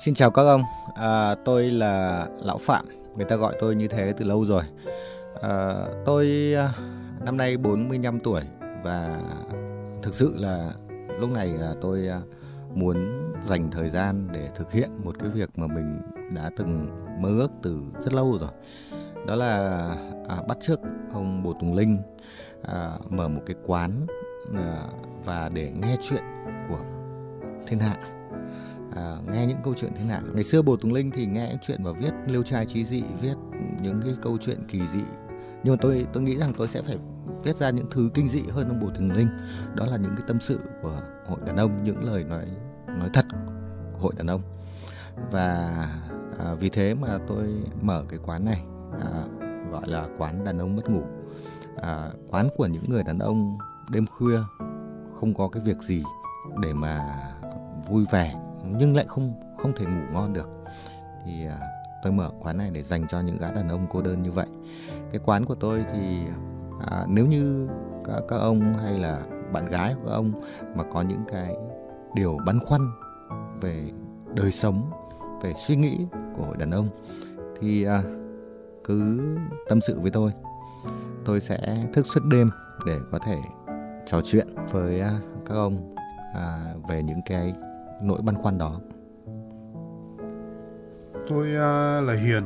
Xin chào các ông, à, tôi là Lão Phạm, người ta gọi tôi như thế từ lâu rồi. À, tôi à, năm nay 45 tuổi và thực sự là lúc này là tôi à, muốn dành thời gian để thực hiện một cái việc mà mình đã từng mơ ước từ rất lâu rồi. Đó là à, bắt chước ông Bồ Tùng Linh à, mở một cái quán à, và để nghe chuyện của thiên hạ à, nghe những câu chuyện thế nào? Ngày xưa bồ tùng linh thì nghe chuyện và viết liêu trai trí dị viết những cái câu chuyện kỳ dị. Nhưng mà tôi tôi nghĩ rằng tôi sẽ phải viết ra những thứ kinh dị hơn ông bồ tùng linh. Đó là những cái tâm sự của hội đàn ông những lời nói nói thật của hội đàn ông. Và à, vì thế mà tôi mở cái quán này à, gọi là quán đàn ông mất ngủ. À, quán của những người đàn ông đêm khuya không có cái việc gì để mà vui vẻ nhưng lại không không thể ngủ ngon được. Thì à, tôi mở quán này để dành cho những gã đàn ông cô đơn như vậy. Cái quán của tôi thì à, nếu như các, các ông hay là bạn gái của ông mà có những cái điều băn khoăn về đời sống về suy nghĩ của hội đàn ông thì à, cứ tâm sự với tôi. Tôi sẽ thức suốt đêm để có thể trò chuyện với à, các ông à, về những cái nỗi băn khoăn đó? Tôi uh, là hiền.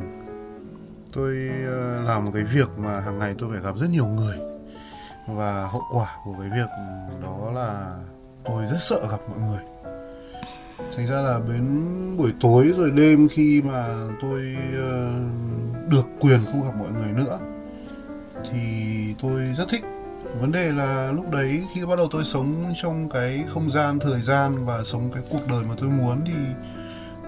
Tôi uh, làm một cái việc mà hàng ngày tôi phải gặp rất nhiều người. Và hậu quả của cái việc đó là tôi rất sợ gặp mọi người. Thành ra là đến buổi tối rồi đêm khi mà tôi uh, được quyền không gặp mọi người nữa thì tôi rất thích vấn đề là lúc đấy khi bắt đầu tôi sống trong cái không gian thời gian và sống cái cuộc đời mà tôi muốn thì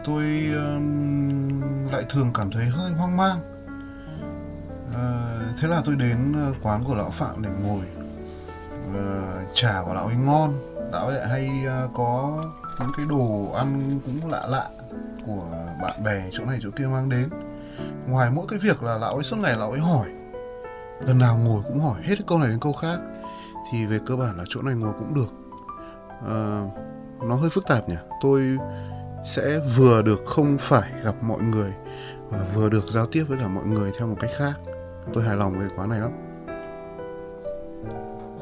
tôi um, lại thường cảm thấy hơi hoang mang. Uh, thế là tôi đến ờ, quán của lão phạm để ngồi uh, trà của lão ấy ngon. Lão lại hay uh, có những cái đồ ăn cũng lạ lạ của bạn bè chỗ này chỗ kia mang đến. Ngoài mỗi cái việc là lão ấy suốt ngày lão ấy hỏi lần nào ngồi cũng hỏi hết câu này đến câu khác thì về cơ bản là chỗ này ngồi cũng được. À, nó hơi phức tạp nhỉ? Tôi sẽ vừa được không phải gặp mọi người và vừa được giao tiếp với cả mọi người theo một cách khác. Tôi hài lòng với quán này lắm.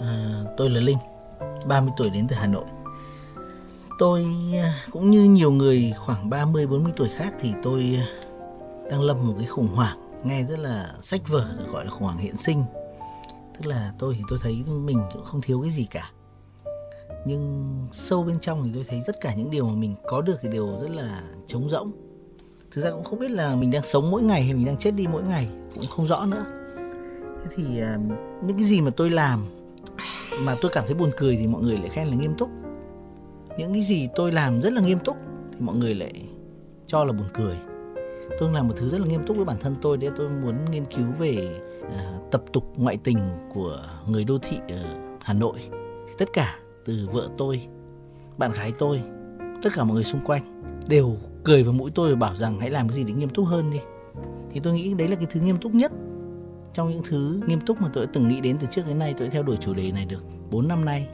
À, tôi là linh 30 tuổi đến từ hà nội. Tôi à, cũng như nhiều người khoảng 30 40 tuổi khác thì tôi à, đang lâm một cái khủng hoảng nghe rất là sách vở được gọi là khủng hoảng hiện sinh. Tức là tôi thì tôi thấy mình cũng không thiếu cái gì cả. Nhưng sâu bên trong thì tôi thấy tất cả những điều mà mình có được thì đều rất là trống rỗng. Thực ra cũng không biết là mình đang sống mỗi ngày hay mình đang chết đi mỗi ngày, cũng không rõ nữa. Thế thì à, những cái gì mà tôi làm mà tôi cảm thấy buồn cười thì mọi người lại khen là nghiêm túc. Những cái gì tôi làm rất là nghiêm túc thì mọi người lại cho là buồn cười tôi làm một thứ rất là nghiêm túc với bản thân tôi để tôi muốn nghiên cứu về uh, tập tục ngoại tình của người đô thị ở Hà Nội. Tất cả từ vợ tôi bạn gái tôi tất cả mọi người xung quanh đều cười vào mũi tôi và bảo rằng hãy làm cái gì để nghiêm túc hơn đi. Thì tôi nghĩ đấy là cái thứ nghiêm túc nhất trong những thứ nghiêm túc mà tôi đã từng nghĩ đến từ trước đến nay. Tôi đã theo đuổi chủ đề này được 4 năm nay.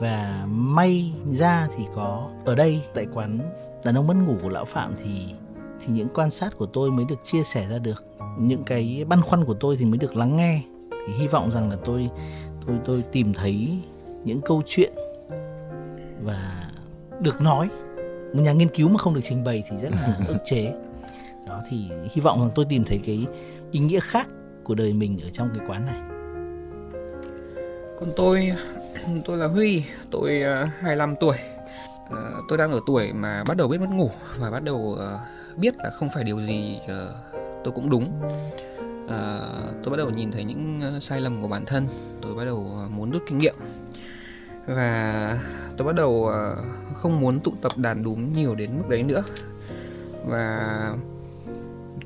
Và may ra thì có ở đây tại quán đàn ông mất ngủ của lão phạm thì thì những quan sát của tôi mới được chia sẻ ra được. Những cái băn khoăn của tôi thì mới được lắng nghe. Thì hy vọng rằng là tôi tôi tôi tìm thấy những câu chuyện và được nói. Một nhà nghiên cứu mà không được trình bày thì rất là ức chế. Đó thì hy vọng rằng tôi tìm thấy cái ý nghĩa khác của đời mình ở trong cái quán này. Còn tôi tôi là Huy tôi uh, 25 tuổi. Uh, tôi đang ở tuổi mà bắt đầu biết mất ngủ và bắt đầu uh, biết là không phải điều gì uh, tôi cũng đúng. Uh, tôi bắt đầu nhìn thấy những ờ, sai lầm của bản thân. Tôi bắt đầu muốn rút kinh nghiệm. Và tôi bắt đầu không muốn tụ tập đàn đúng nhiều đến mức đấy nữa. Và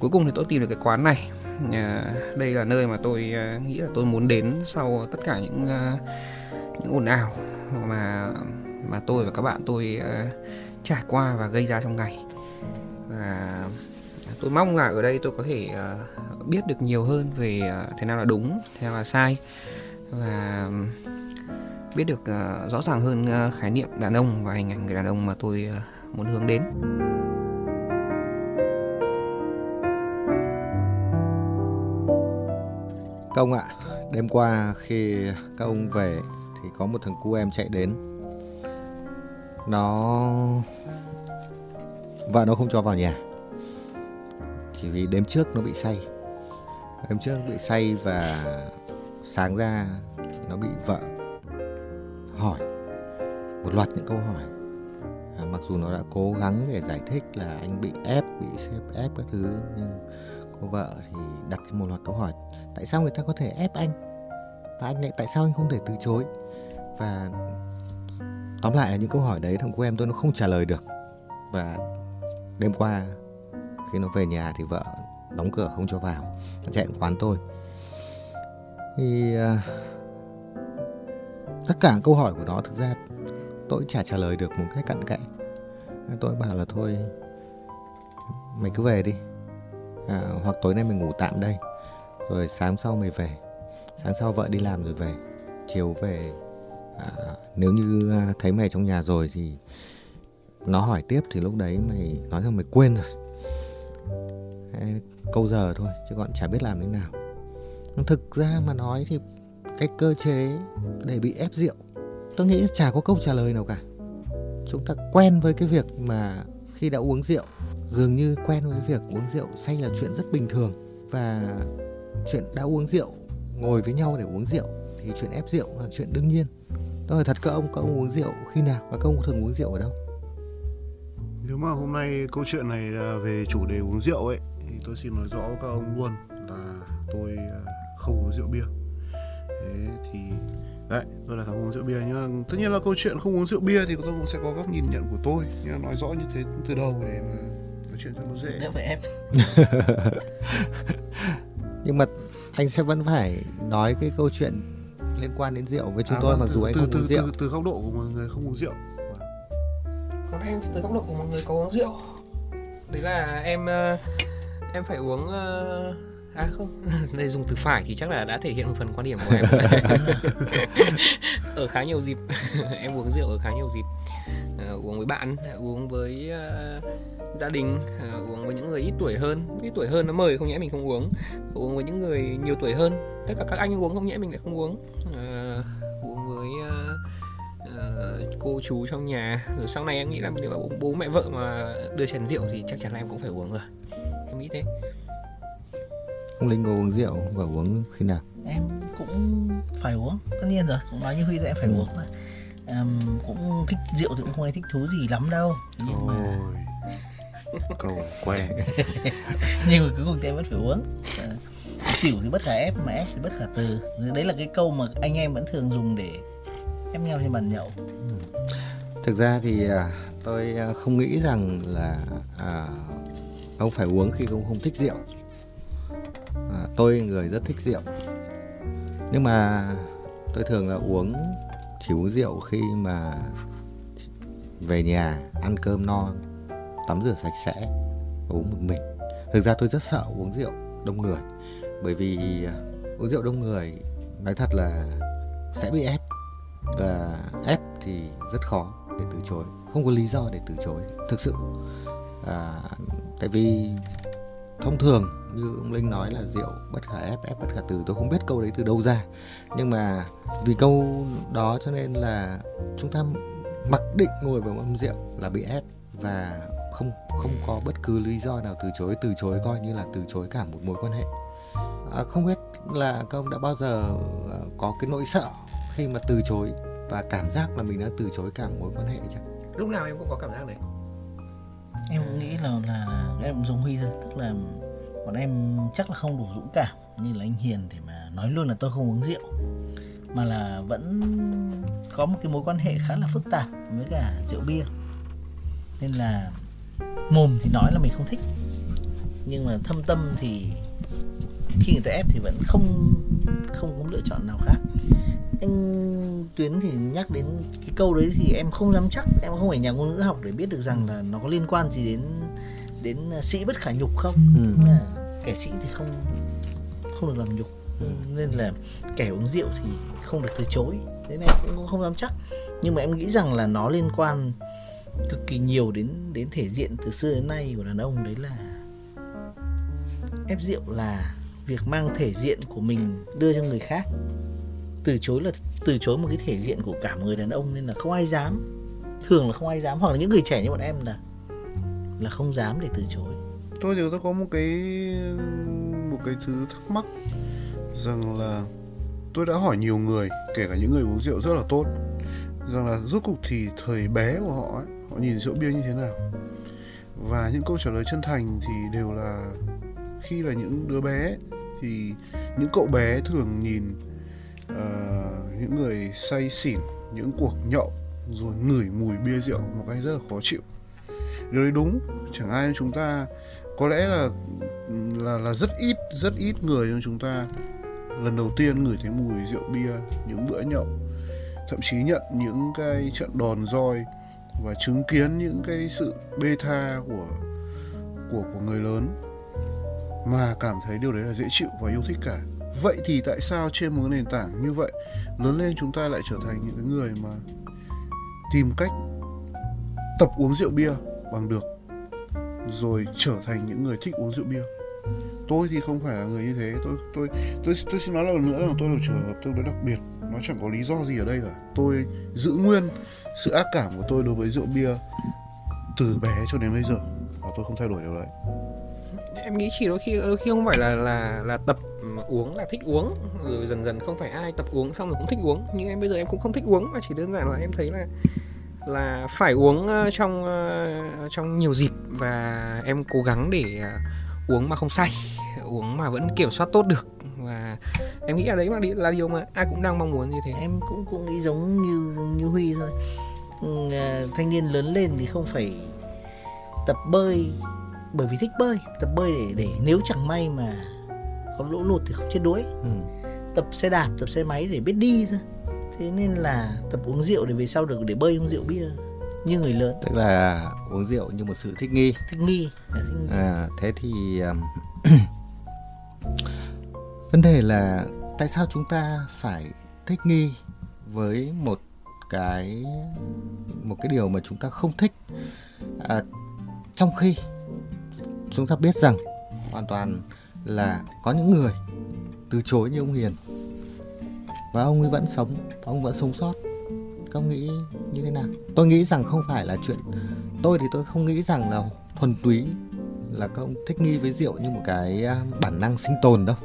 cuối cùng thì tôi tìm được cái quán này. À, đây là nơi mà tôi nghĩ là tôi muốn đến sau tất cả những những ồn ào mà mà tôi và các bạn tôi trải qua và gây ra trong ngày và tôi mong là ở đây tôi có thể uh, biết được nhiều hơn về uh, thế nào là đúng thế nào là sai. Và biết được uh, rõ ràng hơn uh, khái niệm đàn ông và hình ảnh người đàn ông mà tôi uh, muốn hướng đến. Công ạ, đêm qua khi các ông về thì có một thằng cu em chạy đến. Nó vợ nó không cho vào nhà. Chỉ vì đêm trước nó bị say. Đêm trước bị say và sáng ra nó bị vợ hỏi một loạt những câu hỏi. À, mặc dù nó đã cố gắng để giải thích là anh bị ép bị xếp ép các thứ nhưng cô vợ thì đặt một loạt câu hỏi. Tại sao người ta có thể ép anh? Và anh lại tại sao anh không thể từ chối? Và tóm lại là những câu hỏi đấy thằng cô em tôi nó không trả lời được. Và đêm qua khi nó về nhà thì vợ đóng cửa không cho vào nó chạy quán tôi. Thì uh, tất cả câu hỏi của nó thực ra tôi chả trả lời được một cách cặn kẽ. Tôi bảo là thôi mày cứ về đi. À, hoặc tối nay mình ngủ tạm đây rồi sáng sau mày về. Sáng sau vợ đi làm rồi về. Chiều về à, nếu như à, thấy mày trong nhà rồi thì nó hỏi tiếp thì lúc đấy mày nói rằng mày quên rồi. Câu giờ thôi, chứ còn chả biết làm thế nào. Thực ra mà nói thì cái cơ chế để bị ép rượu, tôi nghĩ chả có câu trả lời nào cả. Chúng ta quen với cái việc mà khi đã uống rượu, dường như quen với việc uống rượu say là chuyện rất bình thường. Và chuyện đã uống rượu, ngồi với nhau để uống rượu thì chuyện ép rượu là chuyện đương nhiên. Tôi hỏi thật, các ông các ông uống rượu khi nào? Và các ông thường uống rượu ở đâu? Nếu mà hôm nay câu chuyện này là về chủ đề uống rượu ấy thì tôi xin nói rõ với các ông luôn là tôi à, không uống rượu bia. Thế thì đấy tôi là thằng uống rượu bia nhưng tất nhiên là câu chuyện không uống rượu bia thì tôi cũng sẽ có góc nhìn nhận của tôi nhưng nói rõ như thế từ đầu để mà nói chuyện cho nó dễ. Đỡ phải ép. Nhưng mà anh sẽ vẫn phải nói cái câu chuyện liên quan đến rượu với chúng à, tôi vâng, mặc từ, dù anh từ, không từ, uống rượu. từ, từ góc độ của một người không uống rượu còn em từ góc độ của một người có uống rượu. Đấy là em ờ, em phải uống ờ, à không đây dùng từ phải thì chắc là đã thể hiện một phần quan điểm của em. Ở khá nhiều dịp em uống rượu ở khá nhiều dịp. Uh, uống với bạn uống với uh, gia đình uh, uống với những người ít tuổi hơn. Ít tuổi hơn nó mời không nhẽ mình không uống. Uống với những người nhiều tuổi hơn. Tất cả các anh uống không nhẽ mình lại không uống. Uh, cô chú trong nhà. Rồi sau này em nghĩ là nếu mà bố mẹ vợ mà đưa chén rượu thì chắc chắn là em cũng phải uống rồi. Em nghĩ thế. Ông linh có uống rượu và uống khi nào? Em cũng phải uống tất nhiên rồi cũng nói như huy thì em phải uống mà. Em cũng thích rượu thì cũng không ai thích thú gì lắm đâu. Nhưng mà Ôi, câu quen. Nhưng mà cuối cùng thì em vẫn phải uống. À, tiểu thì bất khả ép mà ép thì bất khả từ. Đấy là cái câu mà anh em vẫn thường dùng để em nhau trên bàn nhậu. Ừ. Thực ra thì à, tôi à, không nghĩ rằng là à, ông phải uống khi ông không thích rượu. À, tôi người rất thích rượu. Nhưng mà tôi thường là uống chỉ uống rượu khi mà về nhà ăn cơm no tắm rửa sạch sẽ uống một mình. Thực ra tôi rất sợ uống rượu đông người. Bởi vì à, uống rượu đông người nói thật là sẽ bị ép và ép thì rất khó để từ chối. Không có lý do để từ chối thực sự. À, tại vì thông thường như ông linh nói là rượu bất khả ép ép bất khả từ tôi không biết câu đấy từ đâu ra. Nhưng mà vì câu đó cho nên là chúng ta mặc định ngồi vào mâm rượu là bị ép và không không có bất cứ lý do nào từ chối từ chối coi như là từ chối cả một mối quan hệ. À, không biết là các ông đã bao giờ ờ, có cái nỗi sợ khi mà từ chối và cảm giác là mình đã từ chối cả mối quan hệ chứ lúc nào em cũng có cảm giác đấy. Em cũng nghĩ là là, là em cũng giống huy thôi tức là bọn em chắc là không đủ dũng cảm như là anh hiền để mà nói luôn là tôi không uống rượu mà là vẫn có một cái mối quan hệ khá là phức tạp với cả rượu bia. Nên là mồm thì nói là mình không thích nhưng mà thâm tâm thì khi người ta ép thì vẫn không không có lựa chọn nào khác anh Tuyến thì nhắc đến cái câu đấy thì em không dám chắc em không phải nhà ngôn ngữ học để biết được rằng là nó có liên quan gì đến đến sĩ bất khả nhục không. Ừ. kẻ sĩ thì không không được làm nhục. Nên là kẻ uống rượu thì không được từ chối. Thế này cũng không dám chắc. Nhưng mà em nghĩ rằng là nó liên quan cực kỳ nhiều đến đến thể diện từ xưa đến nay của đàn ông đấy là ép rượu là việc mang thể diện của mình đưa cho người khác từ chối là từ chối một cái thể diện của cả người đàn ông nên là không ai dám. Thường là không ai dám hoặc là những người trẻ như bọn em là là không dám để từ chối. Tôi thì tôi có một cái một cái thứ thắc mắc rằng là tôi đã hỏi nhiều người kể cả những người uống rượu rất là tốt rằng là rốt cuộc thì thời bé của họ ấy, họ nhìn rượu bia như thế nào? Và những câu trả lời chân thành thì đều là khi là những đứa bé thì những cậu bé thường nhìn uh, những người say xỉn những cuộc nhậu rồi ngửi mùi bia rượu một cách rất là khó chịu. Điều đấy đúng chẳng ai chúng ta có lẽ là là là rất ít rất ít người trong chúng ta lần đầu tiên ngửi thấy mùi rượu bia những bữa nhậu. Thậm chí nhận những cái trận đòn roi và chứng kiến những cái sự bê tha của của của người lớn. Mà cảm thấy điều đấy là dễ chịu và yêu thích cả vậy thì tại sao trên một nền tảng như vậy, lớn lên chúng ta lại trở thành những người mà tìm cách tập uống rượu bia bằng được, rồi trở thành những người thích uống rượu bia? Tôi thì không phải là người như thế. Tôi tôi tôi tôi xin nói lần nữa là tôi là trường hợp tương đối đặc biệt. Nó chẳng có lý do gì ở đây cả. Tôi giữ nguyên sự ác cảm của tôi đối với rượu bia từ bé cho đến bây giờ, và tôi không thay đổi điều đấy. Em nghĩ chỉ đôi khi đôi khi không phải là là là tập uống là thích uống. Rồi dần dần không phải ai tập uống xong rồi cũng thích uống. Nhưng em bây giờ em cũng không thích uống, mà chỉ đơn giản là em thấy là là phải uống ờ, trong ờ, trong nhiều dịp và em cố gắng để ờ, uống mà không say, uống mà vẫn kiểm soát tốt được. Và em nghĩ là đấy mà là điều mà ai cũng đang mong muốn như thế. Em cũng cũng nghĩ giống như như huy thôi. Ừ, thanh niên lớn lên thì không phải tập bơi bởi vì thích bơi. Tập bơi để để nếu chẳng may mà có lũ lụt thì không chết đuối. Ừ. tập xe đạp tập xe máy để biết đi thôi. Thế nên là tập uống rượu để về sau được để bơi uống rượu bia như người lớn. Tức là uống rượu như một sự thích nghi. Thích nghi, thích nghi. À, thế thì um, vấn đề là tại sao chúng ta phải thích nghi với một cái một cái điều mà chúng ta không thích? À, trong khi chúng ta biết rằng hoàn toàn là có những người từ chối như ông Hiền. Và ông ấy vẫn sống, ông vẫn sống sót. Các ông nghĩ như thế nào? Tôi nghĩ rằng không phải là chuyện, tôi thì tôi không nghĩ rằng là thuần túy là các ông thích nghi với rượu như một cái à, bản năng sinh tồn đâu.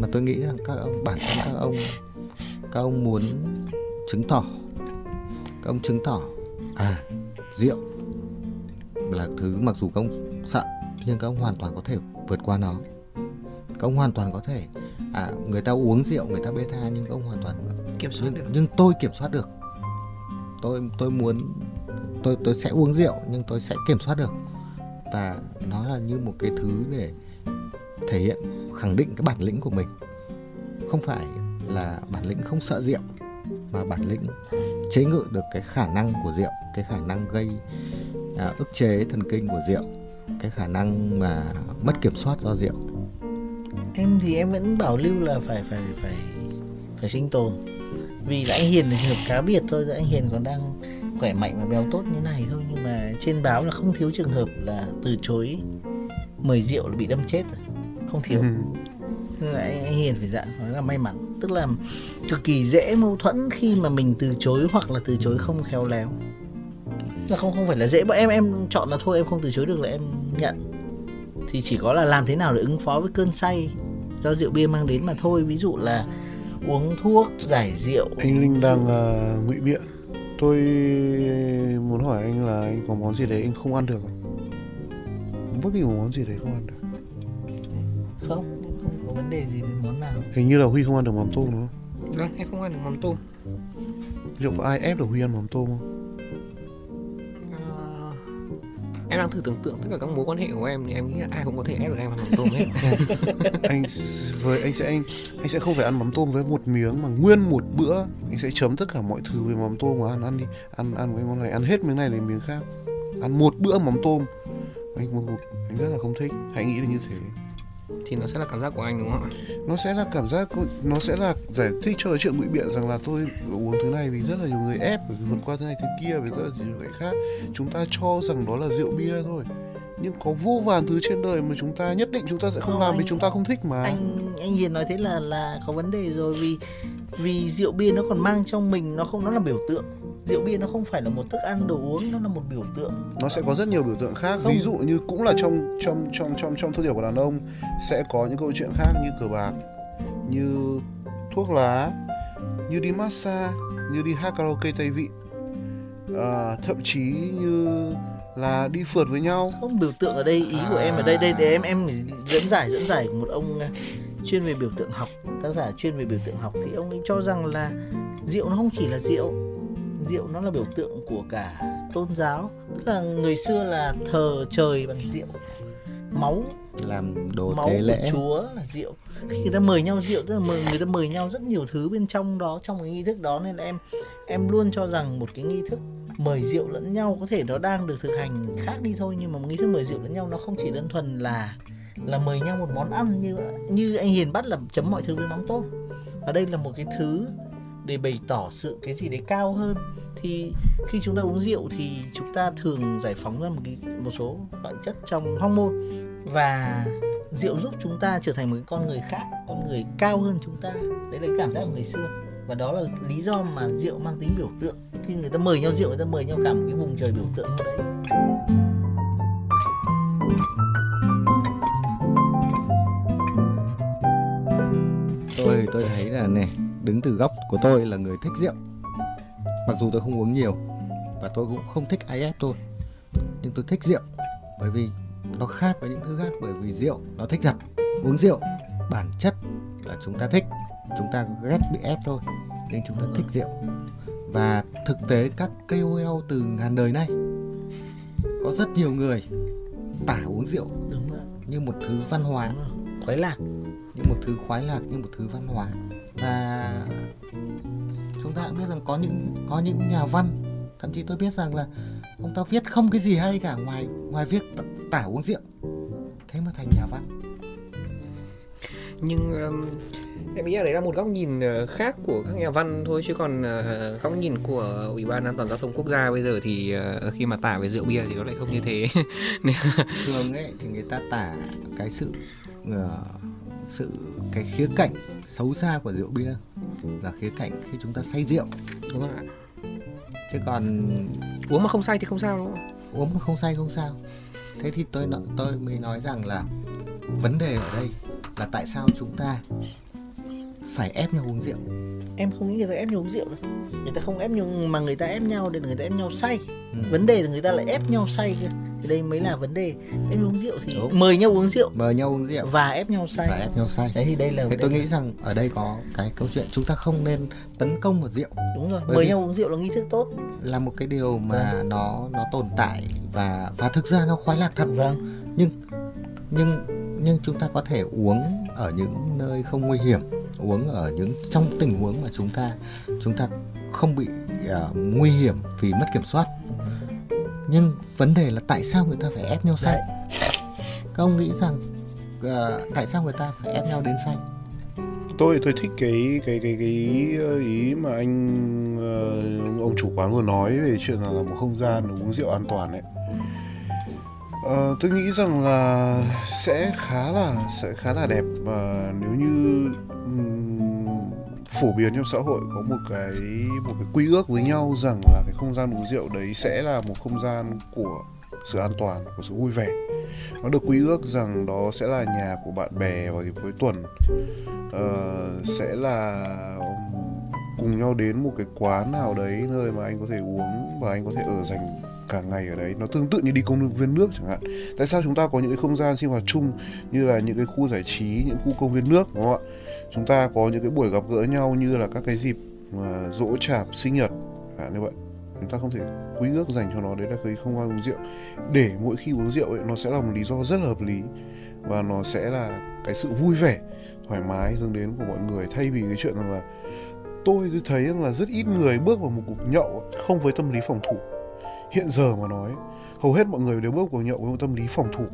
Mà tôi nghĩ rằng các ông, bản thân các ông các ông muốn chứng tỏ, các ông chứng tỏ à rượu là thứ mặc dù các ông sợ, nhưng các ông hoàn toàn có thể vượt qua nó các ông hoàn toàn có thể. À, người ta uống rượu người ta bê tha nhưng các ông hoàn toàn kiểm soát nhưng, được. nhưng tôi kiểm soát được. Tôi tôi muốn tôi tôi sẽ uống rượu nhưng tôi sẽ kiểm soát được. Và nó là như một cái thứ để thể hiện khẳng định cái bản lĩnh của mình. Không phải là bản lĩnh không sợ rượu mà bản lĩnh chế ngự được cái khả năng của rượu cái khả năng gây à, ức chế thần kinh của rượu cái khả năng mà mất kiểm soát do rượu em thì em vẫn bảo lưu là phải phải phải phải sinh tồn. Vì là anh Hiền là trường hợp cá biệt thôi anh Hiền còn đang khỏe mạnh và béo tốt như này thôi nhưng mà trên báo là không thiếu trường hợp là từ chối mời rượu là bị đâm chết rồi. Không thiếu. Ừ. nên là anh, anh Hiền phải dạng nói là may mắn. Tức là cực kỳ dễ mâu thuẫn khi mà mình từ chối hoặc là từ chối không khéo léo. Là không không phải là dễ bọn em em chọn là thôi em không từ chối được là em nhận thì chỉ có là làm thế nào để ứng phó với cơn say do rượu bia mang đến mà thôi. Ví dụ là uống thuốc giải rượu. Anh linh đang uh, ngụy biện. Tôi muốn hỏi anh là anh có món gì đấy anh không ăn được không? Bất kỳ một món gì đấy không ăn được. Không không có vấn đề gì về món nào. Hình như là huy không ăn được mắm tôm đúng không? Vâng em không ăn được mắm tôm. Liệu có ai ép được huy ăn mắm tôm không em đang thử tưởng tượng tất cả các mối quan hệ của em thì em nghĩ là ai cũng có thể ép được em ăn mắm tôm hết. Anh với anh sẽ anh anh sẽ không phải ăn mắm tôm với một miếng mà nguyên một bữa. Anh sẽ chấm tất cả mọi thứ về mắm tôm mà ăn ăn đi ăn ăn với món này ăn hết miếng này đến miếng khác. Ăn một bữa mắm tôm. Anh một, một anh rất là không thích. Hãy nghĩ là như thế thì nó sẽ là cảm giác của anh, đúng không ạ? Nó sẽ là cảm giác, nó sẽ là giải thích cho cái chuyện ngụy biện rằng là tôi uống thứ này vì rất là nhiều người ép vì vượt qua thứ này, thứ kia, vì rất là nhiều người khác. Chúng ta cho rằng đó là rượu bia thôi nhưng có vô vàn thứ trên đời mà chúng ta nhất định chúng ta sẽ không, Không, làm vì anh- chúng ta không thích mà. anh anh hiền nói thế là là có vấn đề rồi vì vì rượu bia nó còn mang trong mình nó không nó là biểu tượng. Rượu bia nó không phải là một thức ăn đồ uống nó là một biểu tượng. Nó sẽ có rất nhiều biểu tượng khác. Không. ví dụ như cũng là trong trong trong trong trong thông điệp của đàn ông sẽ có những câu chuyện khác như cờ bạc như thuốc lá như đi massage như đi hát karaoke tây vị. À, thậm chí như là đi phượt với nhau. Không biểu tượng ở đây, ý của em ở đây đây để em em dẫn giải dẫn giải một ông à, chuyên về biểu tượng học. Tác giả chuyên về biểu tượng học thì ông ấy cho rằng là rượu nó không chỉ là rượu rượu nó là biểu tượng của cả tôn giáo. Tức là người xưa là thờ trời bằng rượu máu. Làm đồ máu tế của lễ. Chúa là rượu. Khi người ta mời nhau rượu tức là mời người ta mời nhau rất nhiều thứ bên trong đó trong cái nghi thức đó nên em em luôn cho rằng một cái nghi thức mời rượu lẫn nhau có thể nó đang được thực hành khác đi thôi nhưng mà một nghi thức mời rượu lẫn nhau nó không chỉ đơn thuần là là mời nhau một món ăn như như anh Hiền bắt là chấm mọi thứ với mắm tôm. Ở đây là một cái thứ để bày tỏ sự cái gì đấy cao hơn. Thì khi chúng ta uống rượu thì chúng ta thường giải phóng ra một cái, một số loại chất trong hormone. Và rượu giúp chúng ta trở thành một cái con người khác, con người cao hơn chúng ta. Đấy là cái cảm giác của người xưa. Và đó là lý do mà rượu mang tính biểu tượng. Khi người ta mời nhau rượu, người ta mời nhau cả một cái vùng trời biểu tượng đấy tôi tôi thấy là này đứng từ góc của tôi là người thích rượu. Mặc dù tôi không uống nhiều và tôi cũng không thích ai ép tôi nhưng tôi thích rượu bởi vì nó khác với những thứ khác bởi vì rượu nó thích thật. Uống rượu bản chất là chúng ta thích chúng ta ghét bị ép thôi nên chúng ta thích rượu. Và thực tế các KOL từ ngàn đời nay có rất nhiều người tả uống rượu đúng rồi. như một thứ văn hóa. Khoái lạc. Như một thứ khoái lạc như một thứ văn hóa chúng ta cũng biết rằng có những có những nhà văn thậm chí tôi biết rằng là ông ta viết không cái gì hay cả ngoài ngoài viết tả uống rượu. Thế mà thành nhà văn. Nhưng um, em nghĩ là đấy là một góc nhìn ờ, khác của các nhà văn thôi chứ còn ờ, góc nhìn của ủy ban an toàn giao thông quốc gia bây giờ thì ờ, khi mà tả về rượu bia thì nó lại không như thế. Thường ấy thì người ta tả cái sự ờ, sự cái khía cạnh xấu xa của rượu bia là khía cạnh khi chúng ta say rượu. Đúng không ạ. Chứ còn uống mà không say thì không sao đúng không uống mà không say không sao. Thế thì tôi tôi mới nói rằng là vấn đề ở đây là tại sao chúng ta phải ép nhau uống rượu em không nghĩ người ta ép nhau uống rượu đâu người ta không ép nhau mà người ta ép nhau để người ta ép nhau say. Ừ. vấn đề là người ta lại ép nhau say kia thì đây mới là vấn đề. Nhau uống rượu thì Đúng. mời nhau uống rượu. Mời nhau uống rượu. Và ép nhau say. Và ép nhau say. Đấy thì đây là thế tôi nghĩ rằng ở đây có cái câu chuyện chúng ta không nên tấn công vào rượu. Đúng rồi. Bởi mời nhau uống rượu là nghi thức tốt. là một cái điều mà nó nó tồn tại và và thực ra nó khoái lạc thật. Vâng. Nhưng nhưng nhưng chúng ta có thể uống ở những nơi không nguy hiểm uống ở những trong tình huống mà chúng ta chúng ta không bị uh, nguy hiểm vì mất kiểm soát. Nhưng vấn đề là tại sao người ta phải ép nhau say? Các ông nghĩ rằng uh, tại sao người ta phải ép nhau đến say? Tôi tôi thích cái cái cái cái ý mà anh uh, ông chủ quán vừa nói về chuyện là, một không gian uống rượu an toàn ấy. Uh, tôi nghĩ rằng là sẽ khá là sẽ khá là đẹp và nếu như phổ biến trong xã hội có một cái một cái quy ước với nhau rằng là cái không gian uống rượu đấy sẽ là một không gian của sự an toàn của sự vui vẻ. Nó được quy ước rằng đó sẽ là nhà của bạn bè vào dịp cuối tuần. Uh, sẽ là cùng nhau đến một cái quán nào đấy nơi mà anh có thể uống và anh có thể ở dành cả ngày ở đấy. Nó tương tự như đi công viên nước chẳng hạn. Tại sao chúng ta có những cái không gian sinh hoạt chung như là những cái khu giải trí những khu công viên nước đúng không ạ? Chúng ta có những cái buổi gặp gỡ nhau như là các cái dịp mà dỗ chạp sinh nhật à, như vậy. Chúng ta không thể quý ước dành cho nó đấy là cái không ai uống rượu. Để mỗi khi uống rượu ấy nó sẽ là một lý do rất là hợp lý và nó sẽ là cái sự vui vẻ thoải mái hướng đến của mọi người. Thay vì cái chuyện rằng là tôi tôi thấy rằng là rất ít người bước vào một cuộc nhậu không với tâm lý phòng thủ. Hiện giờ mà nói hầu hết mọi người đều bước vào cuộc nhậu với một tâm lý phòng thủ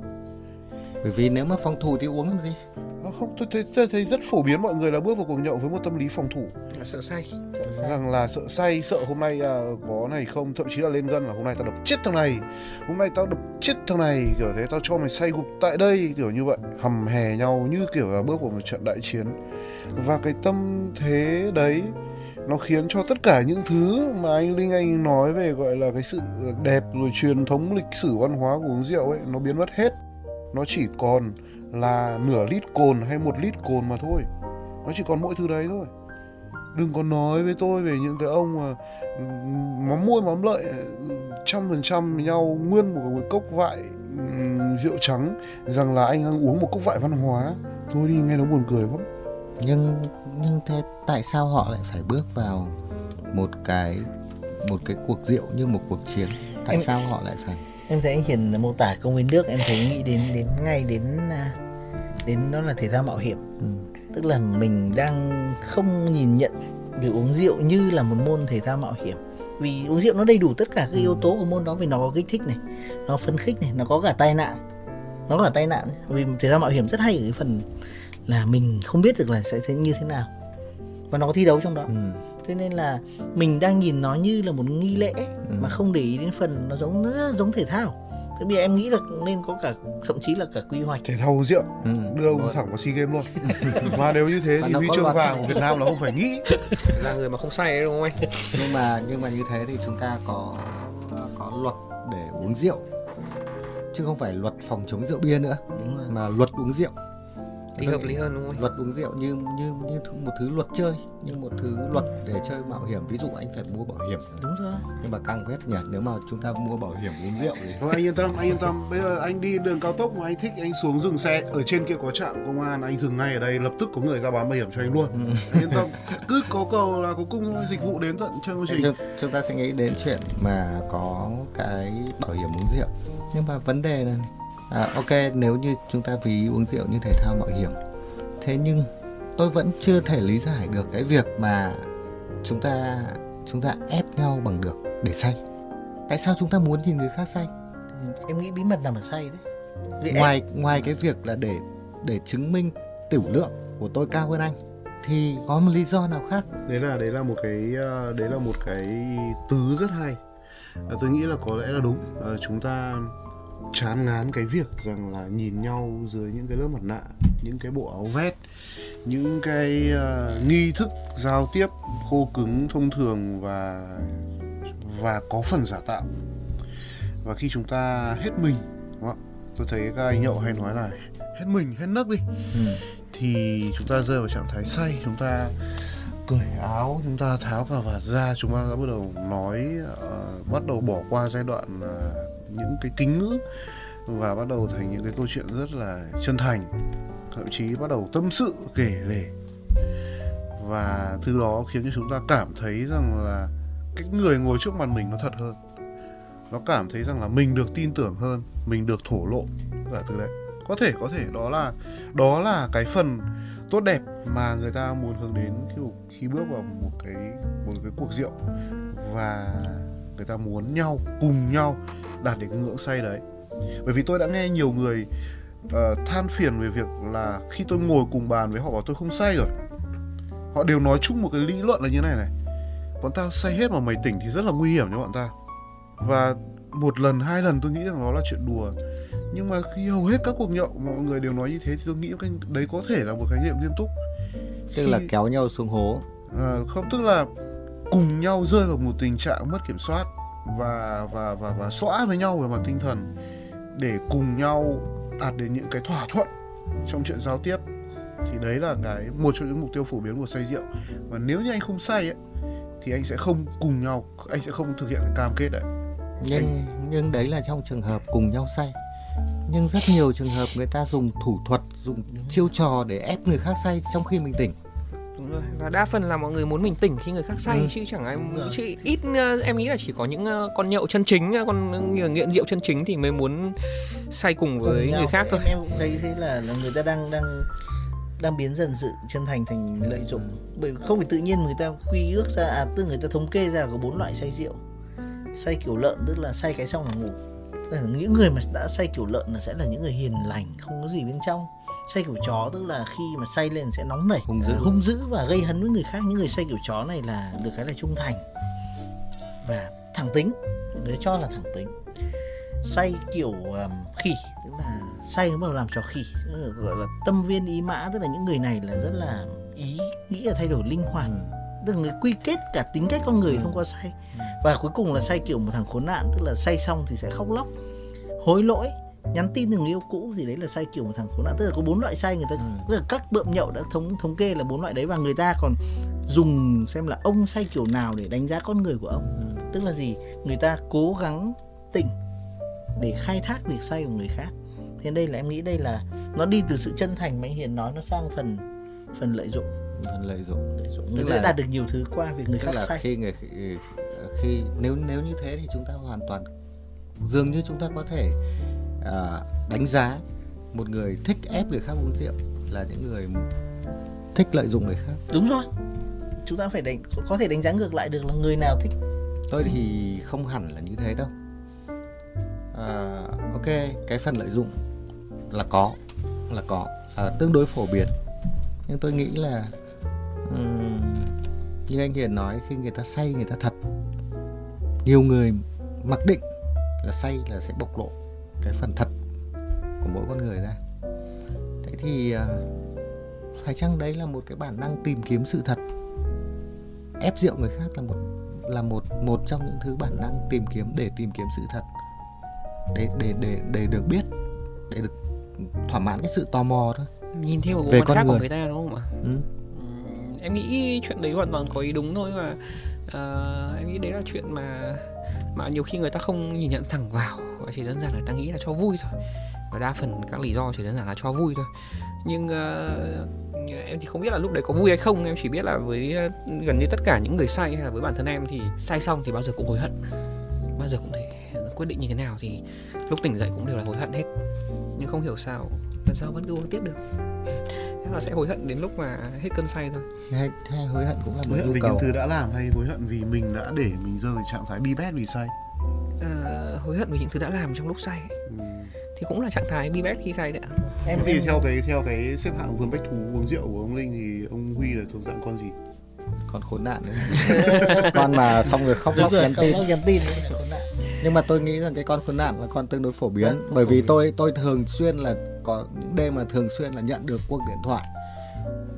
bởi vì nếu mà phòng thủ thì uống làm gì? À, không tôi thấy, tôi thấy rất phổ biến mọi người là bước vào cuộc nhậu với một tâm lý phòng thủ. Là sợ say. Rằng là sợ say sợ hôm nay à, có này không? Thậm chí là lên gân là hôm nay tao đập chết thằng này. Hôm nay tao đập chết thằng này. Kiểu thế tao cho mày say gục tại đây. Kiểu như vậy. Hầm hè nhau như kiểu là bước vào một trận đại chiến. Và cái tâm thế đấy nó khiến cho tất cả những thứ mà anh Linh anh nói về gọi là cái sự đẹp rồi truyền thống lịch sử văn hóa của uống rượu ấy nó biến mất hết nó chỉ còn là nửa lít cồn hay một lít cồn mà thôi. Nó chỉ còn mỗi thứ đấy thôi. Đừng có nói với tôi về những cái ông mà mắm môi mắm lợi trăm phần trăm với nhau nguyên một cái cốc vại rượu trắng rằng là anh đang uống một cốc vại văn hóa. Thôi đi nghe nó buồn cười lắm. Nhưng nhưng thế tại sao họ lại phải bước vào một cái một cái cuộc rượu như một cuộc chiến? Tại Em- sao họ lại phải em thấy anh Hiền mô tả công viên nước em thấy nghĩ đến đến ngay đến à, đến đó là thể thao mạo hiểm. Ừ. tức là mình đang không nhìn nhận việc uống rượu như là một môn thể thao mạo hiểm. Vì uống rượu nó đầy đủ tất cả các yếu tố của môn đó vì nó có kích thích này nó phấn khích này nó có cả tai nạn nó có cả tai nạn. Vì thể thao mạo hiểm rất hay ở cái phần là mình không biết được là sẽ thế như thế nào. Và nó có thi đấu trong đó. Ừ. thế nên là mình đang nhìn nó như là một nghi lễ Ừ. mà không để ý đến phần nó giống nó rất giống thể thao. Thế bây giờ em nghĩ là nên có cả thậm chí là cả quy hoạch. Thể thao uống rượu. Ừ. đưa ông thẳng vào sea games luôn. Mà nếu như thế thì huy chương vàng của việt nam là không phải nghĩ. Là người mà không say đấy đúng không anh? Nhưng mà nhưng mà như thế thì chúng ta có có luật để uống rượu. Chứ không phải luật phòng chống rượu bia nữa. Đúng rồi. Mà luật uống rượu thì hợp lý hơn đúng không luật uống rượu như như như một thứ luật chơi như một thứ luật để chơi mạo hiểm. Ví dụ anh phải mua bảo hiểm. Đúng rồi. Nhưng mà căng phết nhỉ nếu mà chúng ta mua bảo hiểm uống rượu thì thôi anh yên tâm anh yên tâm. Bây giờ anh đi đường cao tốc mà anh thích anh xuống dừng xe. Ở trên kia có trạm công an anh dừng ngay ở đây lập tức có người ra bán bảo hiểm cho anh luôn. Anh yên tâm. Cứ có cầu là có cung thôi dịch vụ đến tận chân công trình. chúng, chúng ta sẽ nghĩ đến chuyện mà có cái bảo hiểm uống rượu. Nhưng mà vấn đề là này, à, ok nếu như chúng ta ví uống rượu như thể thao mạo hiểm. Thế nhưng tôi vẫn chưa thể lý giải được cái việc mà chúng ta chúng ta ép nhau bằng được để say. Tại sao chúng ta muốn nhìn người khác say? Em nghĩ bí mật nằm ở say đấy. Vì em, ngoài ngoài cái việc là để để chứng minh tiểu lượng của tôi cao hơn anh thì có một lý do nào khác? Đấy là đấy là một cái ờ, đấy là một cái tứ rất hay. Ờ, tôi nghĩ là có lẽ là đúng. Ờ, chúng ta chán ngán cái việc rằng là nhìn nhau dưới những cái lớp mặt nạ những cái bộ áo vest những cái ờ, nghi thức giao tiếp khô cứng thông thường và và có phần giả tạo và khi chúng ta hết mình đúng không? ạ? tôi thấy các anh nhậu hay nói là hết mình hết nấc đi ừ. thì chúng ta rơi vào trạng thái say chúng ta cởi áo chúng ta tháo cà vạt ra chúng ta đã bắt đầu nói ờ, bắt đầu bỏ qua giai đoạn ờ, những cái kính ngữ và bắt đầu thành những cái câu chuyện rất là chân thành, thậm chí bắt đầu tâm sự, kể lể. Và từ đó khiến cho chúng ta cảm thấy rằng là cái người ngồi trước mặt mình nó thật hơn. Nó cảm thấy rằng là mình được tin tưởng hơn, mình được thổ lộ cả thứ đấy. Có thể có thể, đó là đó là cái phần tốt đẹp mà người ta muốn hướng đến khi khi bước vào một cái một cái cuộc rượu. Và người ta muốn nhau, cùng nhau đạt đến cái ngưỡng say đấy. Bởi vì tôi đã nghe nhiều người ờ, than phiền về việc là khi tôi ngồi cùng bàn với họ bảo tôi không say rồi. Họ đều nói chung một cái lý luận là như này này bọn tao say hết mà mày tỉnh thì rất là nguy hiểm cho bọn ta. Và một lần hai lần tôi nghĩ rằng nó là chuyện đùa. Nhưng mà khi hầu hết các cuộc nhậu mọi người đều nói như thế thì tôi nghĩ cái đấy có thể là một khái niệm nghiêm túc. Tức Khi- là kéo nhau xuống hố. À, không tức là cùng nhau rơi vào một tình trạng mất kiểm soát và và và và xóa với nhau về mặt tinh thần để cùng nhau đạt đến những cái thỏa thuận trong chuyện giao tiếp. Thì đấy là cái một trong những mục tiêu phổ biến của say rượu. Và nếu như anh không say ấy thì anh sẽ không cùng nhau anh sẽ không thực hiện cái cam kết đấy. Nhưng nhưng đấy là trong trường hợp cùng nhau say. Nhưng rất nhiều trường hợp người ta dùng thủ thuật dùng chiêu trò để ép người khác say trong khi mình tỉnh đúng rồi. Và đa phần là mọi người muốn mình tỉnh khi người khác say Ừ. chứ chẳng ai chứ ít ờ, em nghĩ là chỉ có những ờ, con nhậu chân chính ờ, con người nghiện rượu chân chính thì mới muốn say cùng với cùng người khác thôi. em, em cũng thấy thế là, là người ta đang đang đang biến dần sự chân thành thành lợi dụng. Bởi vì không phải tự nhiên người ta quy ước ra à tức người ta thống kê ra là có bốn loại say rượu. Say kiểu lợn tức là say cái xong là ngủ. Những người mà đã say kiểu lợn là sẽ là những người hiền lành không có gì bên trong say kiểu chó tức là khi mà say lên sẽ nóng nảy Hung dữ. à, hung dữ và gây hấn với người khác. Những người say kiểu chó này là được cái là trung thành và thẳng tính. Người cho là thẳng tính. Say kiểu um, khỉ tức là say bắt đầu làm trò khỉ gọi là tâm viên ý mã tức là những người này là rất là ý nghĩ là thay đổi linh hoạt. Tức là người quy kết cả tính cách con người thông qua say. Và cuối cùng là say kiểu một thằng khốn nạn tức là say xong thì sẽ khóc lóc hối lỗi nhắn tin người yêu cũ thì đấy là say kiểu một thằng khốn nạn. Tức là có bốn loại say người ta tức là các bợm nhậu đã thống thống kê là bốn loại đấy và người ta còn dùng xem là ông say kiểu nào để đánh giá con người của ông. Tức là gì? Người ta cố gắng tỉnh để khai thác việc say của người khác. Thế đây là em nghĩ đây là nó đi từ sự chân thành mà anh hiền nói nó sang phần phần lợi dụng. Phần lợi dụng. Lợi dụng. Người ta đạt được nhiều thứ qua việc người khác là say khi người khi nếu nếu như thế thì chúng ta hoàn toàn dường như chúng ta có thể à, đánh giá một người thích ép người khác uống rượu là những người thích lợi dụng người khác. Đúng rồi. Chúng ta phải đánh có thể đánh giá ngược lại được là người nào thích. Tôi thì không hẳn là như thế đâu. À, ok cái phần lợi dụng là có là có à, tương đối phổ biến. Nhưng tôi nghĩ là ừm, như anh Hiền nói khi người ta say người ta thật nhiều người mặc định là say là sẽ bộc lộ cái phần thật của mỗi con người ra. Thế thì à, phải chăng đấy là một cái bản năng tìm kiếm sự thật? Ép rượu người khác là một là một một trong những thứ bản năng tìm kiếm để tìm kiếm sự thật. Để để để để được biết để được thỏa mãn cái sự tò mò thôi. Nhìn theo một Về con khác của người. người ta đúng không ạ? Ừ. Em nghĩ chuyện đấy hoàn toàn có ý đúng thôi và ờ, em nghĩ đấy là chuyện mà mà nhiều khi người ta không nhìn nhận thẳng vào và chỉ đơn giản là ta nghĩ là cho vui thôi. Và đa phần các lý do chỉ đơn giản là cho vui thôi. Nhưng ờ, em thì không biết là lúc đấy có vui hay không. Em chỉ biết là với ờ, gần như tất cả những người say hay là với bản thân em thì say xong thì bao giờ cũng hối hận. Bao giờ cũng thể quyết định như thế nào thì lúc tỉnh dậy cũng đều là hối hận hết. Nhưng không hiểu sao lần sau vẫn cứ uống tiếp được? Chắc là sẽ hối hận đến lúc mà hết cơn say thôi. Hay, hay hối hận cũng là một hối hận vì cầu. những thứ đã làm hay hối hận vì mình đã để mình rơi vào trạng thái bi bét vì say Ờ, hối hận vì những thứ đã làm trong lúc say. Ừ. thì cũng là trạng thái bi bét khi say đấy ạ. Em thì theo cái theo cái xếp hạng vườn bách thú uống rượu của ông linh thì ông huy là thuộc dạng con gì? Con khốn nạn đấy. Con mà xong rồi khóc lóc nhắn tin. nhắn tin nhưng mà tôi nghĩ rằng cái con khốn nạn là con tương đối phổ biến. Nó bởi phổ vì biến. tôi tôi thường xuyên là có những đêm mà thường xuyên là nhận được cuộc điện thoại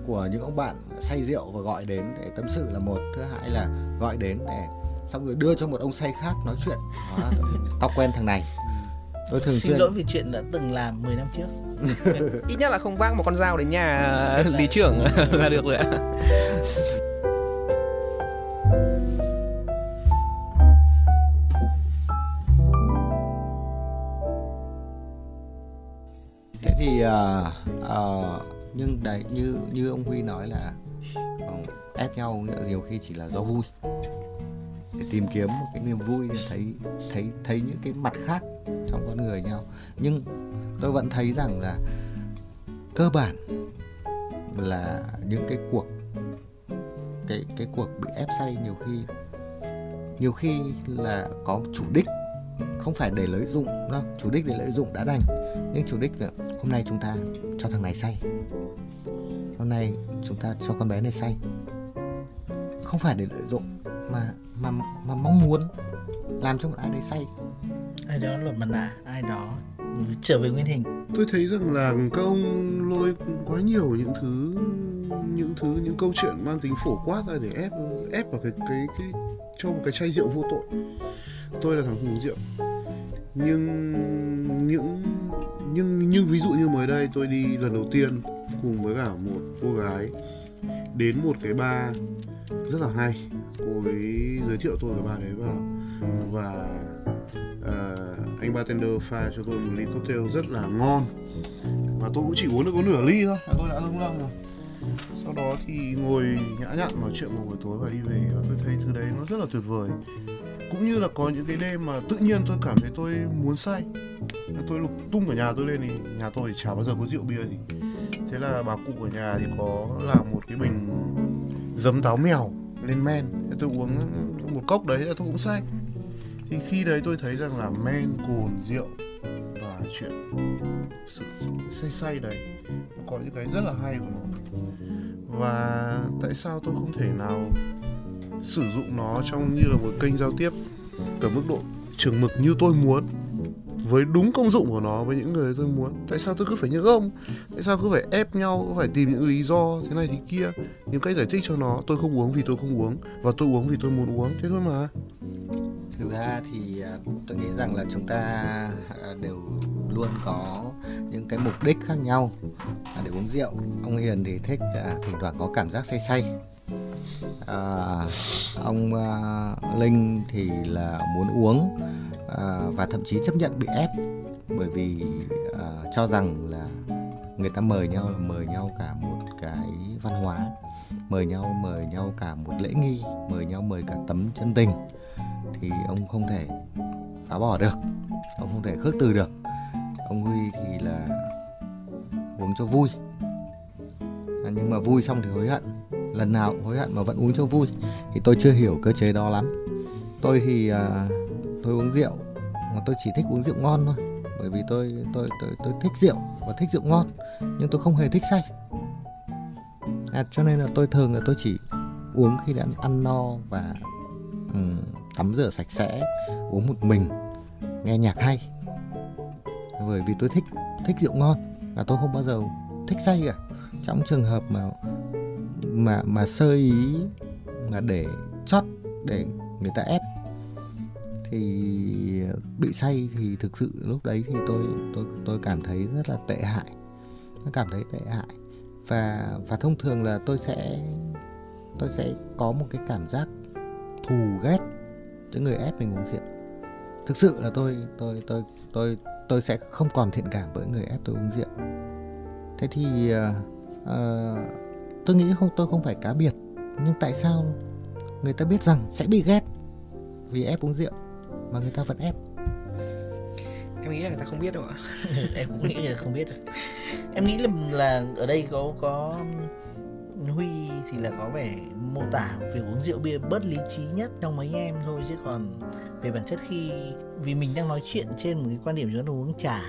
của những ông bạn say rượu và gọi đến để tâm sự là một. Thứ hai là gọi đến để xong rồi đưa cho một ông say khác nói chuyện. Ra tao quen thằng này. Tôi thường xin xuyên lỗi vì chuyện đã từng làm 10 năm trước. Ít nhất là không vác một con dao đến nhà lý trưởng là được rồi ạ. Thế thì à, à, nhưng đấy như như ông Huy nói là ờ, ép nhau nhiều khi chỉ là do vui tìm kiếm một cái niềm vui để thấy thấy thấy những cái mặt khác trong con người nhau. Nhưng tôi vẫn thấy rằng là cơ bản là những cái cuộc, cái cái cuộc bị ép say nhiều khi nhiều khi là có chủ đích, không phải để lợi dụng đâu, chủ đích để lợi dụng đã đành. Nhưng chủ đích là hôm nay chúng ta cho thằng này say. Hôm nay chúng ta cho con bé này say. Không phải để lợi dụng mà mà mà mong muốn làm cho một ai đấy say. Ai đó lột mặt nạ ai đó trở về nguyên hình. Tôi thấy rằng là các ông lôi quá nhiều những thứ những thứ những câu chuyện mang tính phổ quát ra để ép ép vào cái cái cái cho một cái chai rượu vô tội. Tôi là thằng không uống rượu nhưng những nhưng nhưng ví dụ như mới đây tôi đi lần đầu tiên cùng với cả một cô gái đến một cái bar rất là hay cô ấy giới thiệu tôi với bar đấy vào. Và uh, anh bartender pha cho tôi một ly cocktail rất là ngon. Và tôi cũng chỉ uống được có nửa ly thôi là tôi đã lâng lâng rồi. Sau đó thì ngồi nhã nhặn nói chuyện một buổi tối và đi về. Và tôi thấy thứ đấy nó rất là tuyệt vời. Cũng như là có những cái đêm mà tự nhiên tôi cảm thấy tôi muốn say. Tôi lục tung cả nhà tôi lên thì nhà tôi chả bao giờ có rượu bia gì. Thế là bà cụ ở nhà thì có làm một cái bình giấm táo mèo lên men tôi uống một cốc đấy là tôi cũng say. Thì khi đấy tôi thấy rằng là men, cồn, rượu và chuyện sự say say đấy nó có những cái rất là hay của nó. Và tại sao tôi không thể nào sử dụng nó trong như là một kênh giao tiếp ở mức độ trường mực như tôi muốn? Với đúng công dụng của nó, với những người tôi muốn. Tại sao tôi cứ phải như ông? Tại sao cứ phải ép nhau, cứ phải tìm những lý do thế này thì kia? Những cách giải thích cho nó, tôi không uống vì tôi không uống, và tôi uống vì tôi muốn uống, thế thôi mà. Thực ra thì à, tôi nghĩ rằng là chúng ta à, đều luôn có những cái mục đích khác nhau. À, để uống rượu, ông hiền thì thích thỉnh thoảng có cảm giác say say à, ông à, linh thì là muốn uống à, và thậm chí chấp nhận bị ép bởi vì à, cho rằng là người ta mời nhau là mời nhau cả một cái văn hóa mời nhau mời nhau cả một lễ nghi mời nhau mời cả tấm chân tình thì ông không thể phá bỏ được ông không thể khước từ được. Ông huy thì là uống cho vui. À, nhưng mà vui xong thì hối hận lần nào cũng hối hận mà vẫn uống cho vui. Thì tôi chưa hiểu cơ chế đó lắm. Tôi thì uh, tôi uống rượu mà tôi chỉ thích uống rượu ngon thôi. Bởi vì tôi tôi tôi tôi thích rượu và thích rượu ngon nhưng tôi không hề thích say. À, cho nên là tôi thường là tôi chỉ uống khi đã ăn, ăn no và um, tắm rửa sạch sẽ uống một mình nghe nhạc hay. Bởi vì tôi thích thích rượu ngon và tôi không bao giờ thích say cả. Trong trường hợp mà mà mà sơ ý mà để chót để người ta ép. Thì bị say thì thực sự lúc đấy thì tôi tôi tôi cảm thấy rất là tệ hại. Cảm thấy tệ hại. Và và thông thường là tôi sẽ tôi sẽ có một cái cảm giác thù ghét những người ép mình uống rượu. Thực sự là tôi tôi tôi tôi tôi sẽ không còn thiện cảm với người ép tôi uống rượu. Thế thì uh, uh, tôi nghĩ không tôi không phải cá biệt. Nhưng tại sao người ta biết rằng sẽ bị ghét? Vì ép uống rượu mà người ta vẫn ép. Em nghĩ là người ta không biết đâu ạ. Em cũng nghĩ là không biết em nghĩ là là ở đây có có Huy thì là có vẻ mô tả việc uống rượu bia bớt lý trí nhất trong mấy em thôi. Chứ còn về bản chất khi vì mình đang nói chuyện trên một cái quan điểm chúng ta uống trà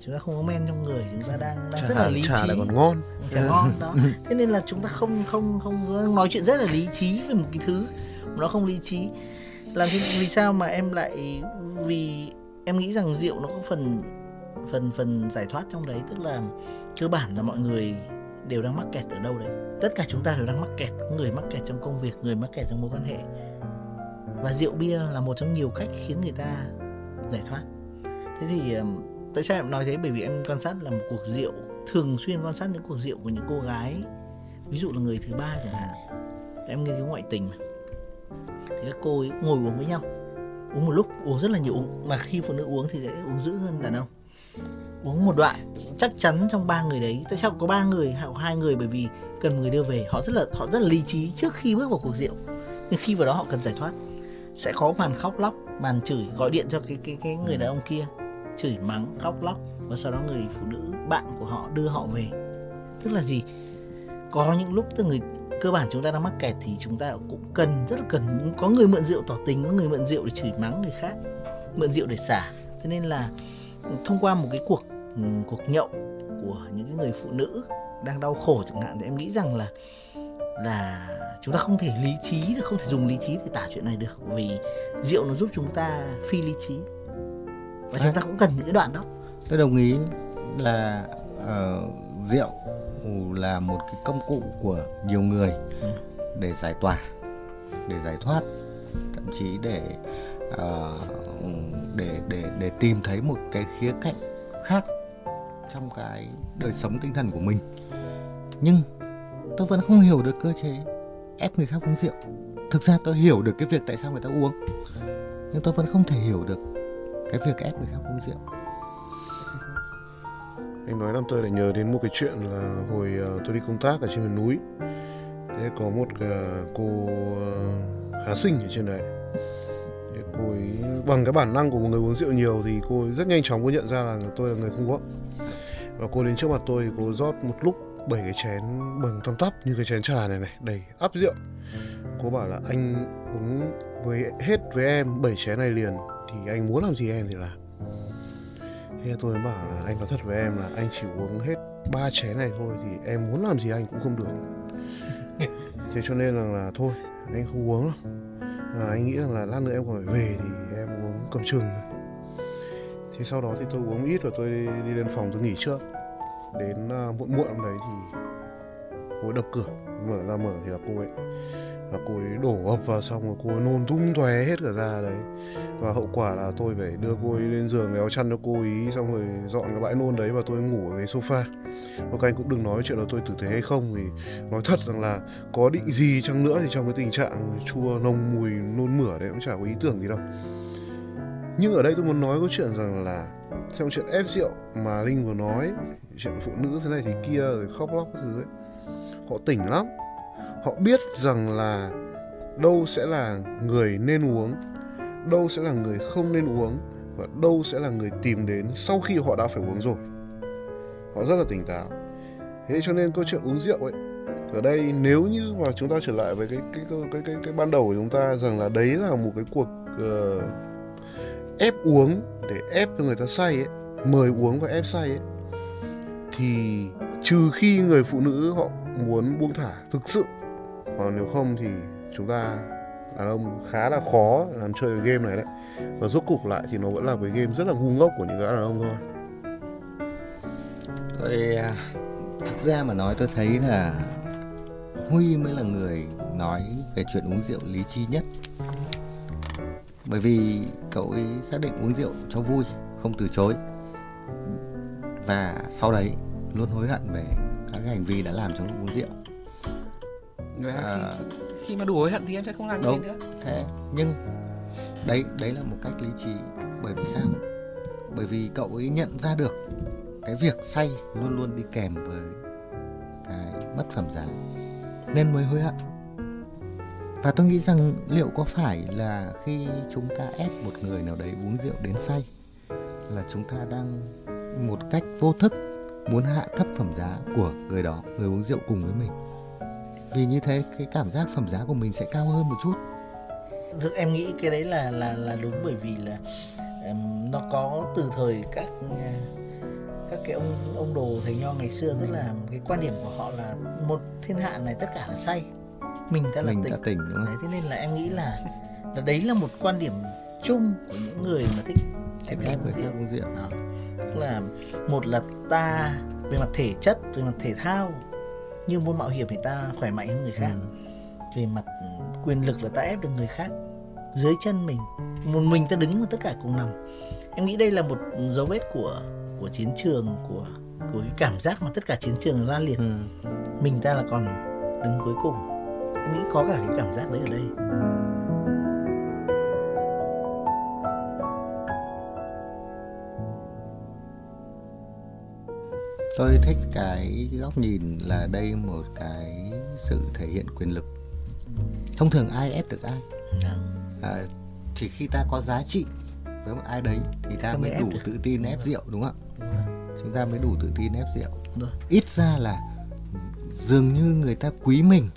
chúng ta không có men trong người chúng ta đang đang trà, rất là lý trà trí. lại còn ngon. Trà ngon đó. Thế nên là chúng ta không không không nói chuyện rất là lý trí về một cái thứ mà nó không lý trí. Làm thế vì sao mà em lại vì em nghĩ rằng rượu nó có phần phần phần giải thoát trong đấy tức là cơ bản là mọi người đều đang mắc kẹt ở đâu đấy. Tất cả chúng ta đều đang mắc kẹt người mắc kẹt trong công việc người mắc kẹt trong mối quan hệ. Và rượu bia là một trong nhiều cách khiến người ta giải thoát. Thế thì tại sao em nói thế? Bởi vì em quan sát là một cuộc rượu, thường xuyên quan sát những cuộc rượu của những cô gái. Ví dụ là người thứ ba chẳng hạn. Em nghiên cứu ngoại tình mà. Thì các cô ấy ngồi uống với nhau. Uống một lúc, uống rất là nhiều uống. Mà khi phụ nữ uống thì sẽ uống dữ hơn đàn ông. Uống một đoạn chắc chắn trong ba người đấy. Tại sao có ba người hoặc hai người? Bởi vì cần người đưa về. Họ rất là, họ rất là lý trí trước khi bước vào cuộc rượu. Nhưng khi vào đó họ cần giải thoát. Sẽ có màn khóc lóc, màn chửi, gọi điện cho cái cái cái người đàn ông kia chửi mắng, khóc lóc, và sau đó người phụ nữ bạn của họ đưa họ về. Tức là gì? Có những lúc từ người, cơ bản chúng ta đang mắc kẹt thì chúng ta cũng cần, rất là cần có người mượn rượu tỏ tình, có người mượn rượu để chửi mắng người khác, mượn rượu để xả. Thế nên là thông qua một cái cuộc ừ, cuộc nhậu của những cái người phụ nữ đang đau khổ chẳng hạn thì em nghĩ rằng là là chúng ta không thể lý trí không thể dùng lý trí để tả chuyện này được. Vì rượu nó giúp chúng ta phi lý trí và chúng ta cũng cần những cái đoạn đó. Tôi đồng ý là uh, rượu là một cái công cụ của nhiều người ừ. để giải tỏa để giải thoát thậm chí để uh, để để để tìm thấy một cái khía cạnh khác trong cái đời sống tinh thần của mình. Nhưng tôi vẫn không hiểu được cơ chế ép người khác uống rượu. Thực ra tôi hiểu được cái việc tại sao người ta uống nhưng tôi vẫn không thể hiểu được cái việc ép người khác uống rượu. Anh nói làm tôi lại nhớ đến một cái chuyện là hồi ờ, tôi đi công tác ở trên miền núi. Thế có một ờ, cô ờ, khá xinh ở trên đấy. Thế cô ấy, bằng cái bản năng của một người uống rượu nhiều thì cô ấy rất nhanh chóng cô nhận ra là tôi là người không uống. Và cô đến trước mặt tôi, cô rót một lúc bảy cái chén bằng tăm tắp như cái chén trà này này, đầy áp rượu cô bảo là anh uống với hết với em bảy chén này liền thì anh muốn làm gì em thì làm. Thế tôi mới bảo là anh nói thật với em là anh chỉ uống hết ba chén này thôi thì em muốn làm gì anh cũng không được. Thế cho nên là, là thôi anh không uống đâu. Và anh nghĩ rằng là lát nữa em còn phải về thì em uống cầm chừng thế sau đó thì tôi uống ít và tôi đi, đi lên phòng tôi nghỉ trước. Đến uh, muộn muộn hôm đấy thì cô ấy đập cửa mở ra mở thì là cô ấy và cô ấy đổ ập vào xong rồi cô ấy nôn tung tóe hết cả ra đấy. Và hậu quả là tôi phải đưa cô ấy lên giường kéo chăn cho cô ấy xong rồi dọn cái bãi nôn đấy và tôi ngủ ở cái sofa. Và các anh cũng đừng nói chuyện là tôi tử tế hay không vì nói thật rằng là có định gì chăng nữa thì trong cái tình trạng chua nồng mùi, nôn mửa đấy cũng chả có ý tưởng gì đâu. Nhưng ở đây tôi muốn nói có chuyện rằng là trong chuyện ép rượu mà linh vừa nói, chuyện phụ nữ thế này thì kia rồi khóc lóc cái thứ ấy, họ tỉnh lắm họ biết rằng là đâu sẽ là người nên uống đâu sẽ là người không nên uống và đâu sẽ là người tìm đến sau khi họ đã phải uống rồi. Họ rất là tỉnh táo. Thế cho nên câu chuyện uống rượu ấy ở đây nếu như mà chúng ta trở lại với cái cái cái cái cái, cái ban đầu của chúng ta rằng là đấy là một cái cuộc uh, ép uống để ép cho người ta say ấy mời uống và ép say ấy thì trừ khi người phụ nữ họ muốn buông thả thực sự còn nếu không thì chúng ta, đàn ông khá là khó làm chơi cái game này đấy. Và rốt cục lại thì nó vẫn là cái game rất là ngu ngốc của những cái đàn ông thôi. Tôi à, thực ra mà nói tôi thấy là huy mới là người nói về chuyện uống rượu lý trí nhất. Bởi vì cậu ấy xác định uống rượu cho vui, không từ chối. Và sau đấy luôn hối hận về các cái hành vi đã làm trong lúc uống rượu à, khi, khi mà đủ hối hận thì em sẽ không làm đúng, nữa. Thế nhưng đấy đấy là một cách lý trí. Bởi vì sao? Bởi vì cậu ấy nhận ra được cái việc say luôn luôn đi kèm với cái mất phẩm giá nên mới hối hận. Và tôi nghĩ rằng liệu có phải là khi chúng ta ép một người nào đấy uống rượu đến say là chúng ta đang một cách vô thức muốn hạ thấp phẩm giá của người đó, người uống rượu cùng với mình. Vì như thế cái cảm giác phẩm giá của mình sẽ cao hơn một chút. Thực em nghĩ cái đấy là là là đúng bởi vì là um, nó có từ thời các các cái ông ông đồ thầy nho ngày xưa tức là cái quan điểm của họ là một thiên hạ này tất cả là say mình ta là mình tỉnh, ta tỉnh đúng không? Đấy, thế nên là em nghĩ là là đấy là một quan điểm chung của những người mà thích người khác uống rượu đó. tức là một là ta về mặt thể chất về mặt thể thao như môn mạo hiểm thì ta khỏe mạnh hơn người khác. Ừ. về mặt quyền lực là ta ép được người khác. Dưới chân mình một mình ta đứng mà tất cả cùng nằm. Em nghĩ đây là một dấu vết của của chiến trường của của cái cảm giác mà tất cả chiến trường la liệt. Ừ. mình ta là còn đứng cuối cùng. Em nghĩ có cả cái cảm giác đấy ở đây tôi thích cái góc nhìn là đây một cái sự thể hiện quyền lực. Thông thường ai ép được ai? Dạ. à, chỉ khi ta có giá trị với một ai đấy thì ta mới đủ tự tin ép rượu đúng không ạ? Chúng ta mới đủ tự tin ép rượu. Ít ra là dường như người ta quý mình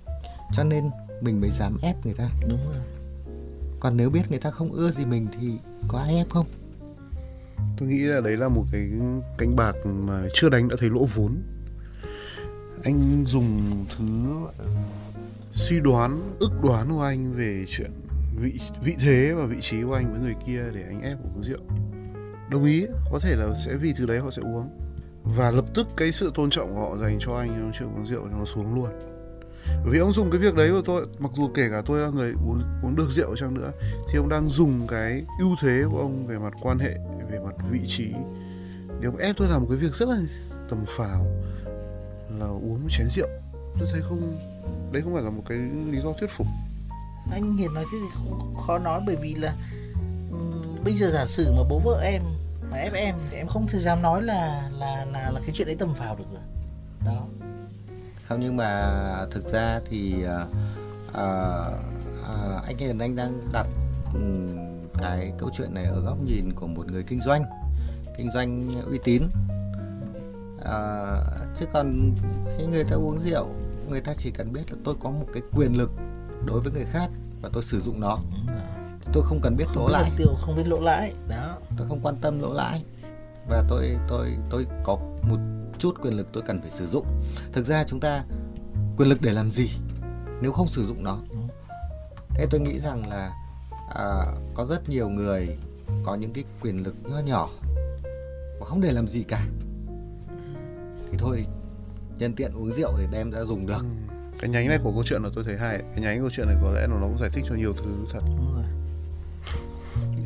cho nên mình mới dám ép người ta. Đúng rồi. Còn nếu biết người ta không ưa gì mình thì có ai ép không tôi nghĩ là đấy là một cái canh bạc mà chưa đánh đã thấy lỗ vốn. Anh dùng thứ suy đoán ức đoán của anh về chuyện vị vị thế và vị trí của anh với người kia để anh ép uống rượu. Đồng ý, có thể là sẽ vì thứ đấy họ sẽ uống. Và lập tức cái sự tôn trọng của họ dành cho anh trong chuyện uống rượu nó xuống luôn bởi vì ông dùng cái việc đấy của tôi mặc dù kể cả tôi là người uống uống được rượu chăng nữa thì ông đang dùng cái ưu thế của ông về mặt quan hệ về mặt vị trí. Để ông ép tôi làm một cái việc rất là tầm phào là uống một chén rượu. Tôi thấy không đấy không phải là một cái lý do thuyết phục. Anh hiền nói thế thì không khó nói bởi vì là um, bây giờ giả sử mà bố vợ em mà ép em thì em không thể dám nói là là là là cái chuyện đấy tầm phào được rồi. Đó không nhưng mà thực ra thì uh, uh, anh Hiền anh đang đặt um, cái câu chuyện này ở góc nhìn của một người kinh doanh kinh doanh uy tín. À, chứ còn khi người ta uống rượu người ta chỉ cần biết là tôi có một cái quyền lực đối với người khác và tôi sử dụng nó. Tôi không cần biết không lỗ biết lãi. tiêu không biết lỗ lãi đó. Tôi không quan tâm lỗ lãi. Và tôi tôi tôi có một chút quyền lực tôi cần phải sử dụng. Thực ra chúng ta quyền lực để làm gì nếu không sử dụng nó? Thế tôi nghĩ rằng là à, có rất nhiều người có những cái quyền lực nhỏ nhỏ mà không để làm gì cả. Thì thôi nhân tiện uống rượu để đem ra dùng được. Cái nhánh này của câu chuyện là tôi thấy hay. Cái nhánh câu chuyện này có lẽ là nó cũng giải thích cho nhiều thứ thật. Đúng rồi.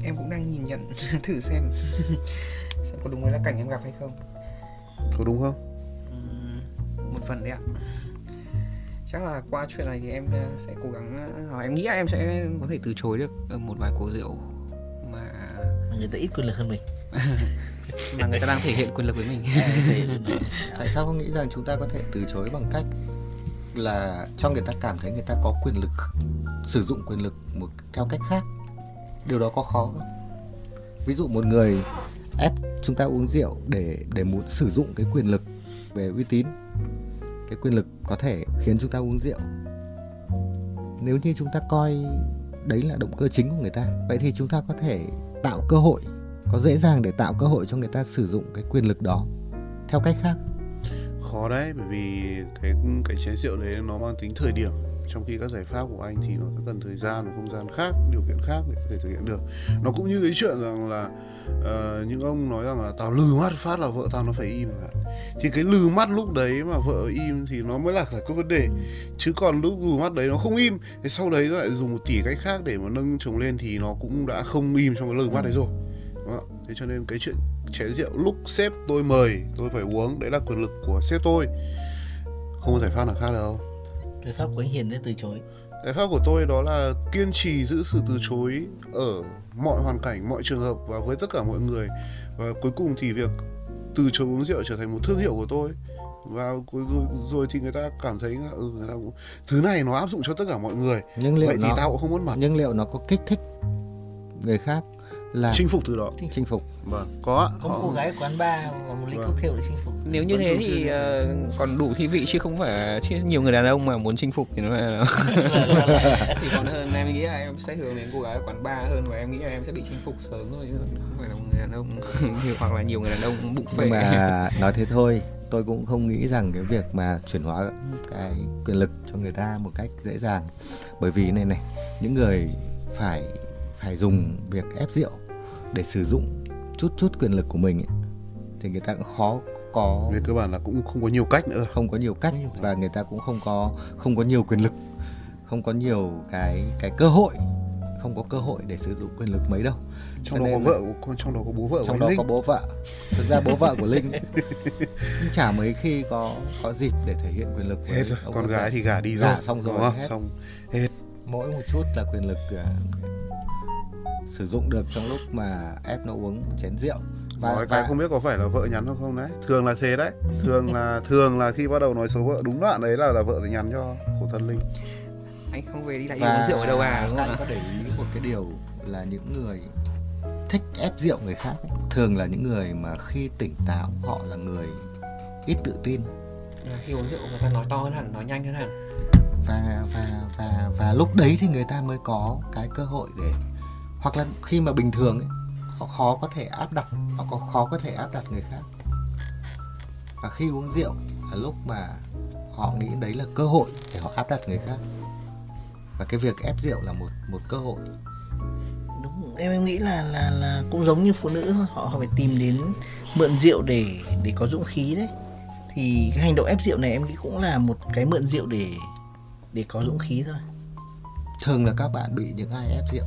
Em cũng đang nhìn nhận thử xem xem có đúng với là cảnh em gặp hay không có đúng không? Ừm, một phần đấy ạ. Chắc là qua chuyện này thì em ờ, sẽ cố gắng ờ, em nghĩ là em sẽ có thể từ chối được ờ, một vài cuộc rượu mà mà người ta ít quyền lực hơn mình. Mà người ta đang thể hiện quyền lực với mình. Tại sao không nghĩ rằng chúng ta có thể từ chối bằng cách là cho người ta cảm thấy người ta có quyền lực sử dụng quyền lực một theo cách khác? Điều đó có khó không? Ví dụ một người ép chúng ta uống rượu để để muốn sử dụng cái quyền lực về uy tín. Cái quyền lực có thể khiến chúng ta uống rượu. Nếu như chúng ta coi đấy là động cơ chính của người ta, vậy thì chúng ta có thể tạo cơ hội, có dễ dàng để tạo cơ hội cho người ta sử dụng cái quyền lực đó. Theo cách khác. Khó đấy, bởi vì cái cái chén rượu đấy nó mang tính thời điểm trong khi các giải pháp của anh thì nó sẽ cần thời gian và không gian khác điều kiện khác để có thể thực hiện được. Nó cũng như cái chuyện rằng là uh, những ông nói rằng là tao lừ mắt phát là vợ tao nó phải im chẳng thì cái lừ mắt lúc đấy mà vợ im thì nó mới là giải quyết vấn đề. Chứ còn lúc lừ mắt đấy nó không im thì sau đấy nó lại dùng một tỷ cách khác để mà nâng chồng lên thì nó cũng đã không im trong cái lừ mắt đấy rồi. Đó. thế cho nên cái chuyện chén rượu lúc sếp tôi mời tôi phải uống đấy là quyền lực của sếp tôi. Không có giải pháp nào khác đâu giải pháp của anh Hiền để từ chối. Giải pháp của tôi đó là kiên trì giữ sự từ chối ở mọi hoàn cảnh mọi trường hợp và với tất cả mọi người. Và cuối cùng thì việc từ chối uống rượu trở thành một thương hiệu của tôi. Và rồi, rồi thì người ta cảm thấy là ừ người ta cũng, thứ này nó áp dụng cho tất cả mọi người. Nhưng liệu vậy thì nó tao cũng không mất mặt. nhưng liệu nó có kích thích người khác là chinh phục từ đó. Chinh phục. Vâng có có một cô gái ở quán bar và một ly Vâng. cocktail để chinh phục. Nếu như Vẫn thế thường thì ờ, còn đủ thi vị chứ không phải chứ nhiều người đàn ông mà muốn chinh phục thì nó là thì còn hơn em nghĩ là em sẽ hướng đến cô gái ở quán bar hơn và em nghĩ là em sẽ bị chinh phục sớm thôi chứ không phải là một người đàn ông. Nhiều hoặc là nhiều người đàn ông bụng phệ. Nhưng mà nói thế thôi tôi cũng không nghĩ rằng cái việc mà chuyển hóa cái quyền lực cho người ta một cách dễ dàng. Bởi vì này này những người phải phải dùng việc ép rượu để sử dụng chút chút quyền lực của mình ấy, thì người ta cũng khó có về cơ bản là cũng không có nhiều cách nữa. Không có nhiều cách và người ta cũng không có không có nhiều quyền lực không có nhiều cái cái cơ hội không có cơ hội để sử dụng quyền lực mấy đâu. Trong Cho đó có vợ của con trong đó có bố vợ của trong anh đó Linh. có bố vợ. Thực ra bố vợ của linh cũng chả mấy khi có có dịp để thể hiện quyền lực hết rồi con gái thì gả đi Gả rồi xong rồi, hết. xong hết. Mỗi một chút là quyền lực à, sử dụng được trong lúc mà ép nó uống chén rượu. Nói cái không biết có phải là vợ nhắn không không đấy. Thường là thế đấy. Thường là thường là khi bắt đầu nói số vợ đúng đoạn đấy là là vợ thì nhắn cho khổ thân linh. Anh không về đi lại và uống rượu ở đâu à đúng không anh ạ? có để ý một cái điều là những người thích ép rượu người khác ấy, thường là những người mà khi tỉnh táo họ là người ít tự tin. Là khi uống rượu người ta nói to hơn hẳn nói nhanh hơn hẳn. Và và và và lúc đấy thì người ta mới có cái cơ hội để hoặc là khi mà bình thường ấy, họ khó có thể áp đặt họ có khó có thể áp đặt người khác. Và khi uống rượu là lúc mà họ nghĩ đấy là cơ hội để họ áp đặt người khác. Và cái việc ép rượu là một một cơ hội. Đúng em em nghĩ là là là cũng giống như phụ nữ họ họ phải tìm đến mượn rượu để để có dũng khí đấy. Thì cái hành động ép rượu này em nghĩ cũng là một cái mượn rượu để để có dũng khí thôi. Thường là các bạn bị những ai ép rượu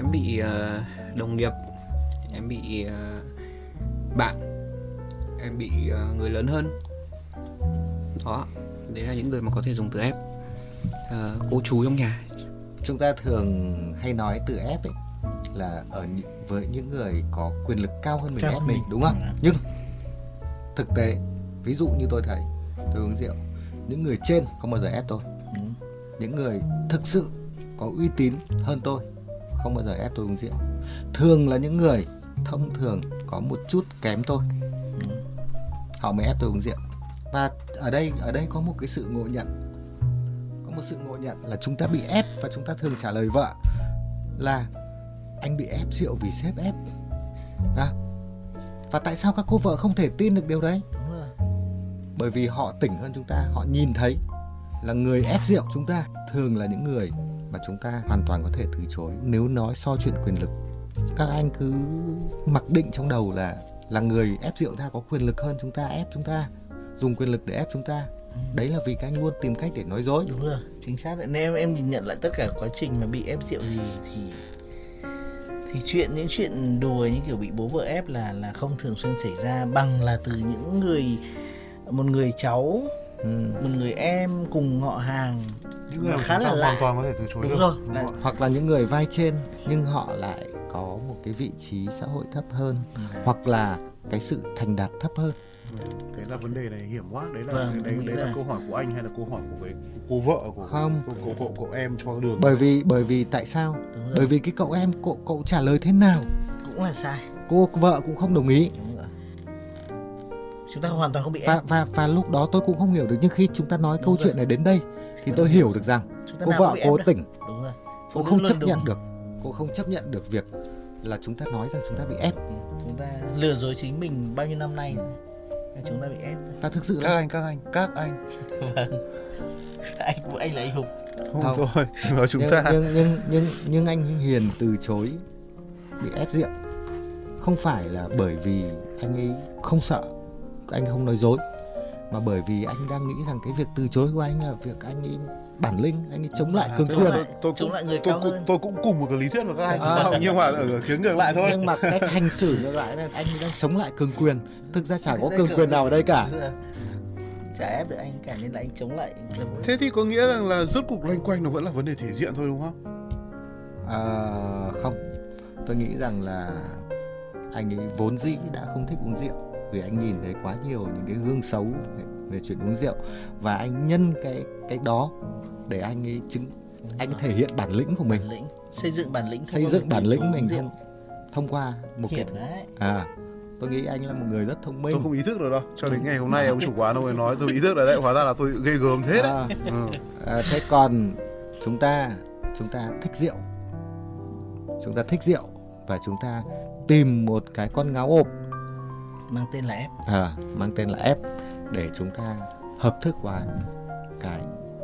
em bị ờ, đồng nghiệp em bị ờ, bạn em bị ờ, người lớn hơn đó đấy là những người mà có thể dùng từ ép Ờ, cô chú trong nhà chúng ta thường hay nói từ ép ấy là ở với những người có quyền lực cao hơn mình Cao ép hơn mình mình. đúng không Ừ. nhưng thực tế ví dụ như tôi thấy tôi uống rượu những người trên không bao giờ ép tôi Ừ. những người thực sự có uy tín hơn tôi không bao giờ ép tôi uống rượu. Thường là những người thông thường có một chút kém tôi. Ừ. Họ mới ép tôi uống rượu. Và ở đây ở đây có một cái sự ngộ nhận. Có một sự ngộ nhận là chúng ta bị ép và chúng ta thường trả lời vợ là anh bị ép rượu vì sếp ép. À, và tại sao các cô vợ không thể tin được điều đấy? Bởi vì họ tỉnh hơn chúng ta họ nhìn thấy là người ép rượu chúng ta thường là những người mà chúng ta hoàn toàn có thể từ chối. Nếu nói so chuyện quyền lực, các anh cứ mặc định trong đầu là là người ép rượu ta có quyền lực hơn chúng ta, ép chúng ta, dùng quyền lực để ép chúng ta. Đấy là vì các anh luôn tìm cách để nói dối. Đúng rồi, chính xác đấy. Nếu em nhìn nhận lại tất cả quá trình mà bị ép rượu gì thì thì chuyện, những chuyện đùa như kiểu bị bố vợ ép là là không thường xuyên xảy ra, bằng là từ những người, một người cháu ừ. một người em cùng họ hàng những người khá là lạ. hoàn toàn có thể từ chối Đúng được. rồi, đúng là- hoặc là những người vai trên nhưng họ lại có một cái vị trí xã hội thấp hơn hoặc là cái sự thành đạt thấp hơn. Thế là vấn đề này hiểm quá. Đấy là Vâng, đấy, đấy là là- câu hỏi của anh hay là câu hỏi của cái cô vợ của Không. của, của, của, của em cho đường? Bởi vì bởi vì tại sao? Bởi vì cái cậu em cậu cậu trả lời thế nào? Cũng là sai. Cô vợ cũng không đồng ý. Đúng chúng ta hoàn toàn không bị và ép. và và lúc đó tôi cũng không hiểu được nhưng khi chúng ta nói Đúng câu rồi. chuyện này đến đây thì tôi hiểu được rằng cô vợ cố tỉnh đúng rồi. cô không chấp đúng. nhận được cô không chấp nhận được việc là chúng ta nói rằng chúng ta bị ép. Chúng ta lừa dối chính mình bao nhiêu năm nay chúng ta bị ép. Và thực sự các là anh các anh các anh. Anh anh là anh hùng. Không, Không. rồi nói chúng nhưng, ta. nhưng nhưng nhưng nhưng anh Hiền từ chối bị ép rượu. Không phải là bởi vì anh ấy không sợ anh không nói dối. Mà bởi vì anh đang nghĩ rằng cái việc từ chối của anh là việc anh ấy bản linh anh ấy chống lại À, cường quyền tôi, tôi chống cũng, lại người tôi, cao cũng, hơn. tôi cũng cùng một cái lý thuyết với các anh À. nhưng mà ở khía ngược lại thôi. nhưng mà cách hành xử ngược lại là anh đang chống lại cường quyền. Thực ra chả có cường quyền nào ở đây cả. Chả ép được anh cả nên là anh chống lại thế thì có nghĩa rằng là rốt cục loanh quanh nó vẫn là vấn đề thể diện thôi đúng không? À, không. Tôi nghĩ rằng là anh ấy vốn dĩ đã không thích uống rượu vì anh nhìn thấy quá nhiều những cái gương xấu về, về chuyện uống rượu. Và anh nhân cái cái đó để anh ấy chứng anh thể hiện bản lĩnh của mình. Bản lĩnh xây dựng bản lĩnh thông xây qua dựng bản lĩnh mình rượu. thông, thông qua một cái hiểm đấy. À tôi nghĩ anh là một người rất thông minh. Tôi không ý thức được đâu cho đến ngày hôm nay ông chủ quán ông ấy nói tôi ý thức được đấy hóa ra là tôi ghê gớm thế đấy. À, ừ. à, thế còn chúng ta chúng ta thích rượu. Chúng ta thích rượu và chúng ta tìm một cái con ngáo ộp mang tên là ép à, mang tên là ép để chúng ta hợp thức hóa cái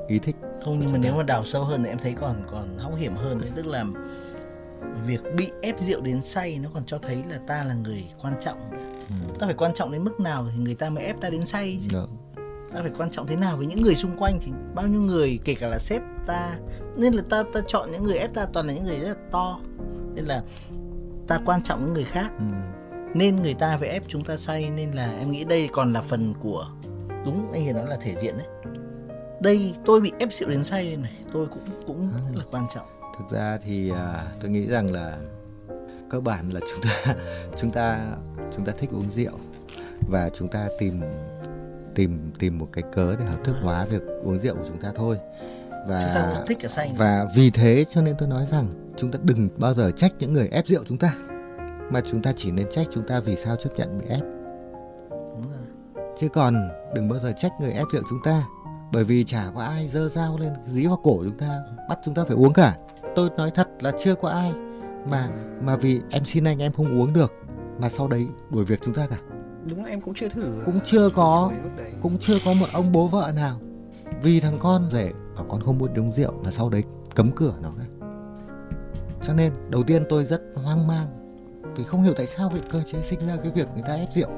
ý thích không nhưng mà nếu mà đào sâu hơn thì em thấy còn còn hóc hiểm hơn đấy. Tức là việc bị ép rượu đến say nó còn cho thấy là ta là người quan trọng. Ta phải quan trọng đến mức nào thì người ta mới ép ta đến say chứ? Đúng. ta phải quan trọng thế nào với những người xung quanh? Thì bao nhiêu người kể cả là sếp ta. Nên là ta ta chọn những người ép ta toàn là những người rất là to. Nên là ta quan trọng những người khác. Ừ. nên người ta phải ép chúng ta say nên là em nghĩ đây còn là phần của đúng anh hiền nói là thể diện đấy. Đây tôi bị ép rượu đến say đây này tôi cũng cũng rất là quan trọng. Thực ra thì à, tôi nghĩ rằng là cơ bản là chúng ta chúng ta chúng ta thích uống rượu và chúng ta tìm tìm tìm một cái cớ để hợp thức hóa việc uống rượu của chúng ta thôi. Và chúng ta thích cả say. và vì thế cho nên tôi nói rằng chúng ta đừng bao giờ trách những người ép rượu chúng ta mà chúng ta chỉ nên trách chúng ta vì sao chấp nhận bị ép. Đúng rồi. chứ còn đừng bao giờ trách người ép rượu chúng ta. Bởi vì chả có ai dơ dao lên dí vào cổ chúng ta bắt chúng ta phải uống cả. Tôi nói thật là chưa có ai mà mà vì em xin anh em không uống được mà sau đấy đuổi việc chúng ta cả. Đúng là em cũng chưa thử. Cũng chưa có cũng chưa có một ông bố vợ nào vì thằng con rể bảo con không muốn uống rượu mà sau đấy cấm cửa nó cả. cho nên đầu tiên tôi rất hoang mang vì không hiểu tại sao vậy? Cơ chế sinh ra cái việc người ta ép rượu.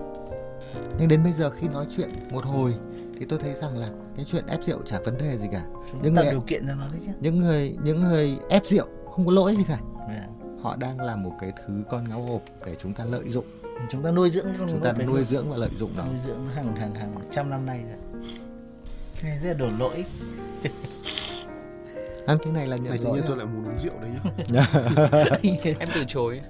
Nhưng đến bây giờ khi nói chuyện một hồi thì tôi thấy rằng là cái chuyện ép rượu chả vấn đề gì cả. Chúng những người điều kiện cho nó đấy chứ. Những người những người ép rượu không có lỗi gì cả. Vâng. họ đang làm một cái thứ con ngáo hộp để chúng ta lợi dụng. Chúng ta nuôi dưỡng con chúng ta nuôi dưỡng và lợi dụng nó. Nuôi dưỡng hàng hàng hàng trăm năm nay rồi. Cái này rất là đổ lỗi ăn cái này là nhận này lỗi à? tôi lại muốn uống rượu đấy nhá. Em từ chối.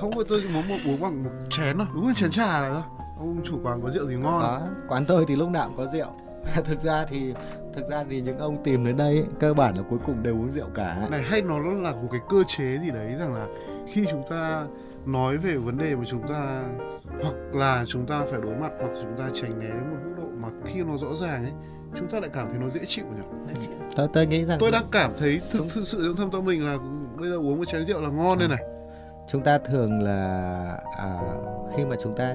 Không phải tôi muốn một uống bằng một chén thôi. Đúng là chén trà này thôi. Ông chủ quán có rượu gì ngon? Đó quán tôi thì lúc nào cũng có rượu. Thực ra thì thực ra thì những ông tìm đến đây ấy, cơ bản là cuối cùng đều uống rượu cả. Này hay nó là một cái cơ chế gì đấy rằng là khi chúng ta nói về vấn đề mà chúng ta hoặc là chúng ta phải đối mặt hoặc chúng ta tránh né đến một mức độ mà khi nó rõ ràng ấy chúng ta lại cảm thấy nó dễ chịu nhỉ? Tôi tôi nghĩ rằng tôi đang cảm thấy thực Chúng- thực sự trong thâm tâm mình là bây giờ uống một chén rượu là ngon đây này. Chúng ta thường là à, khi mà chúng ta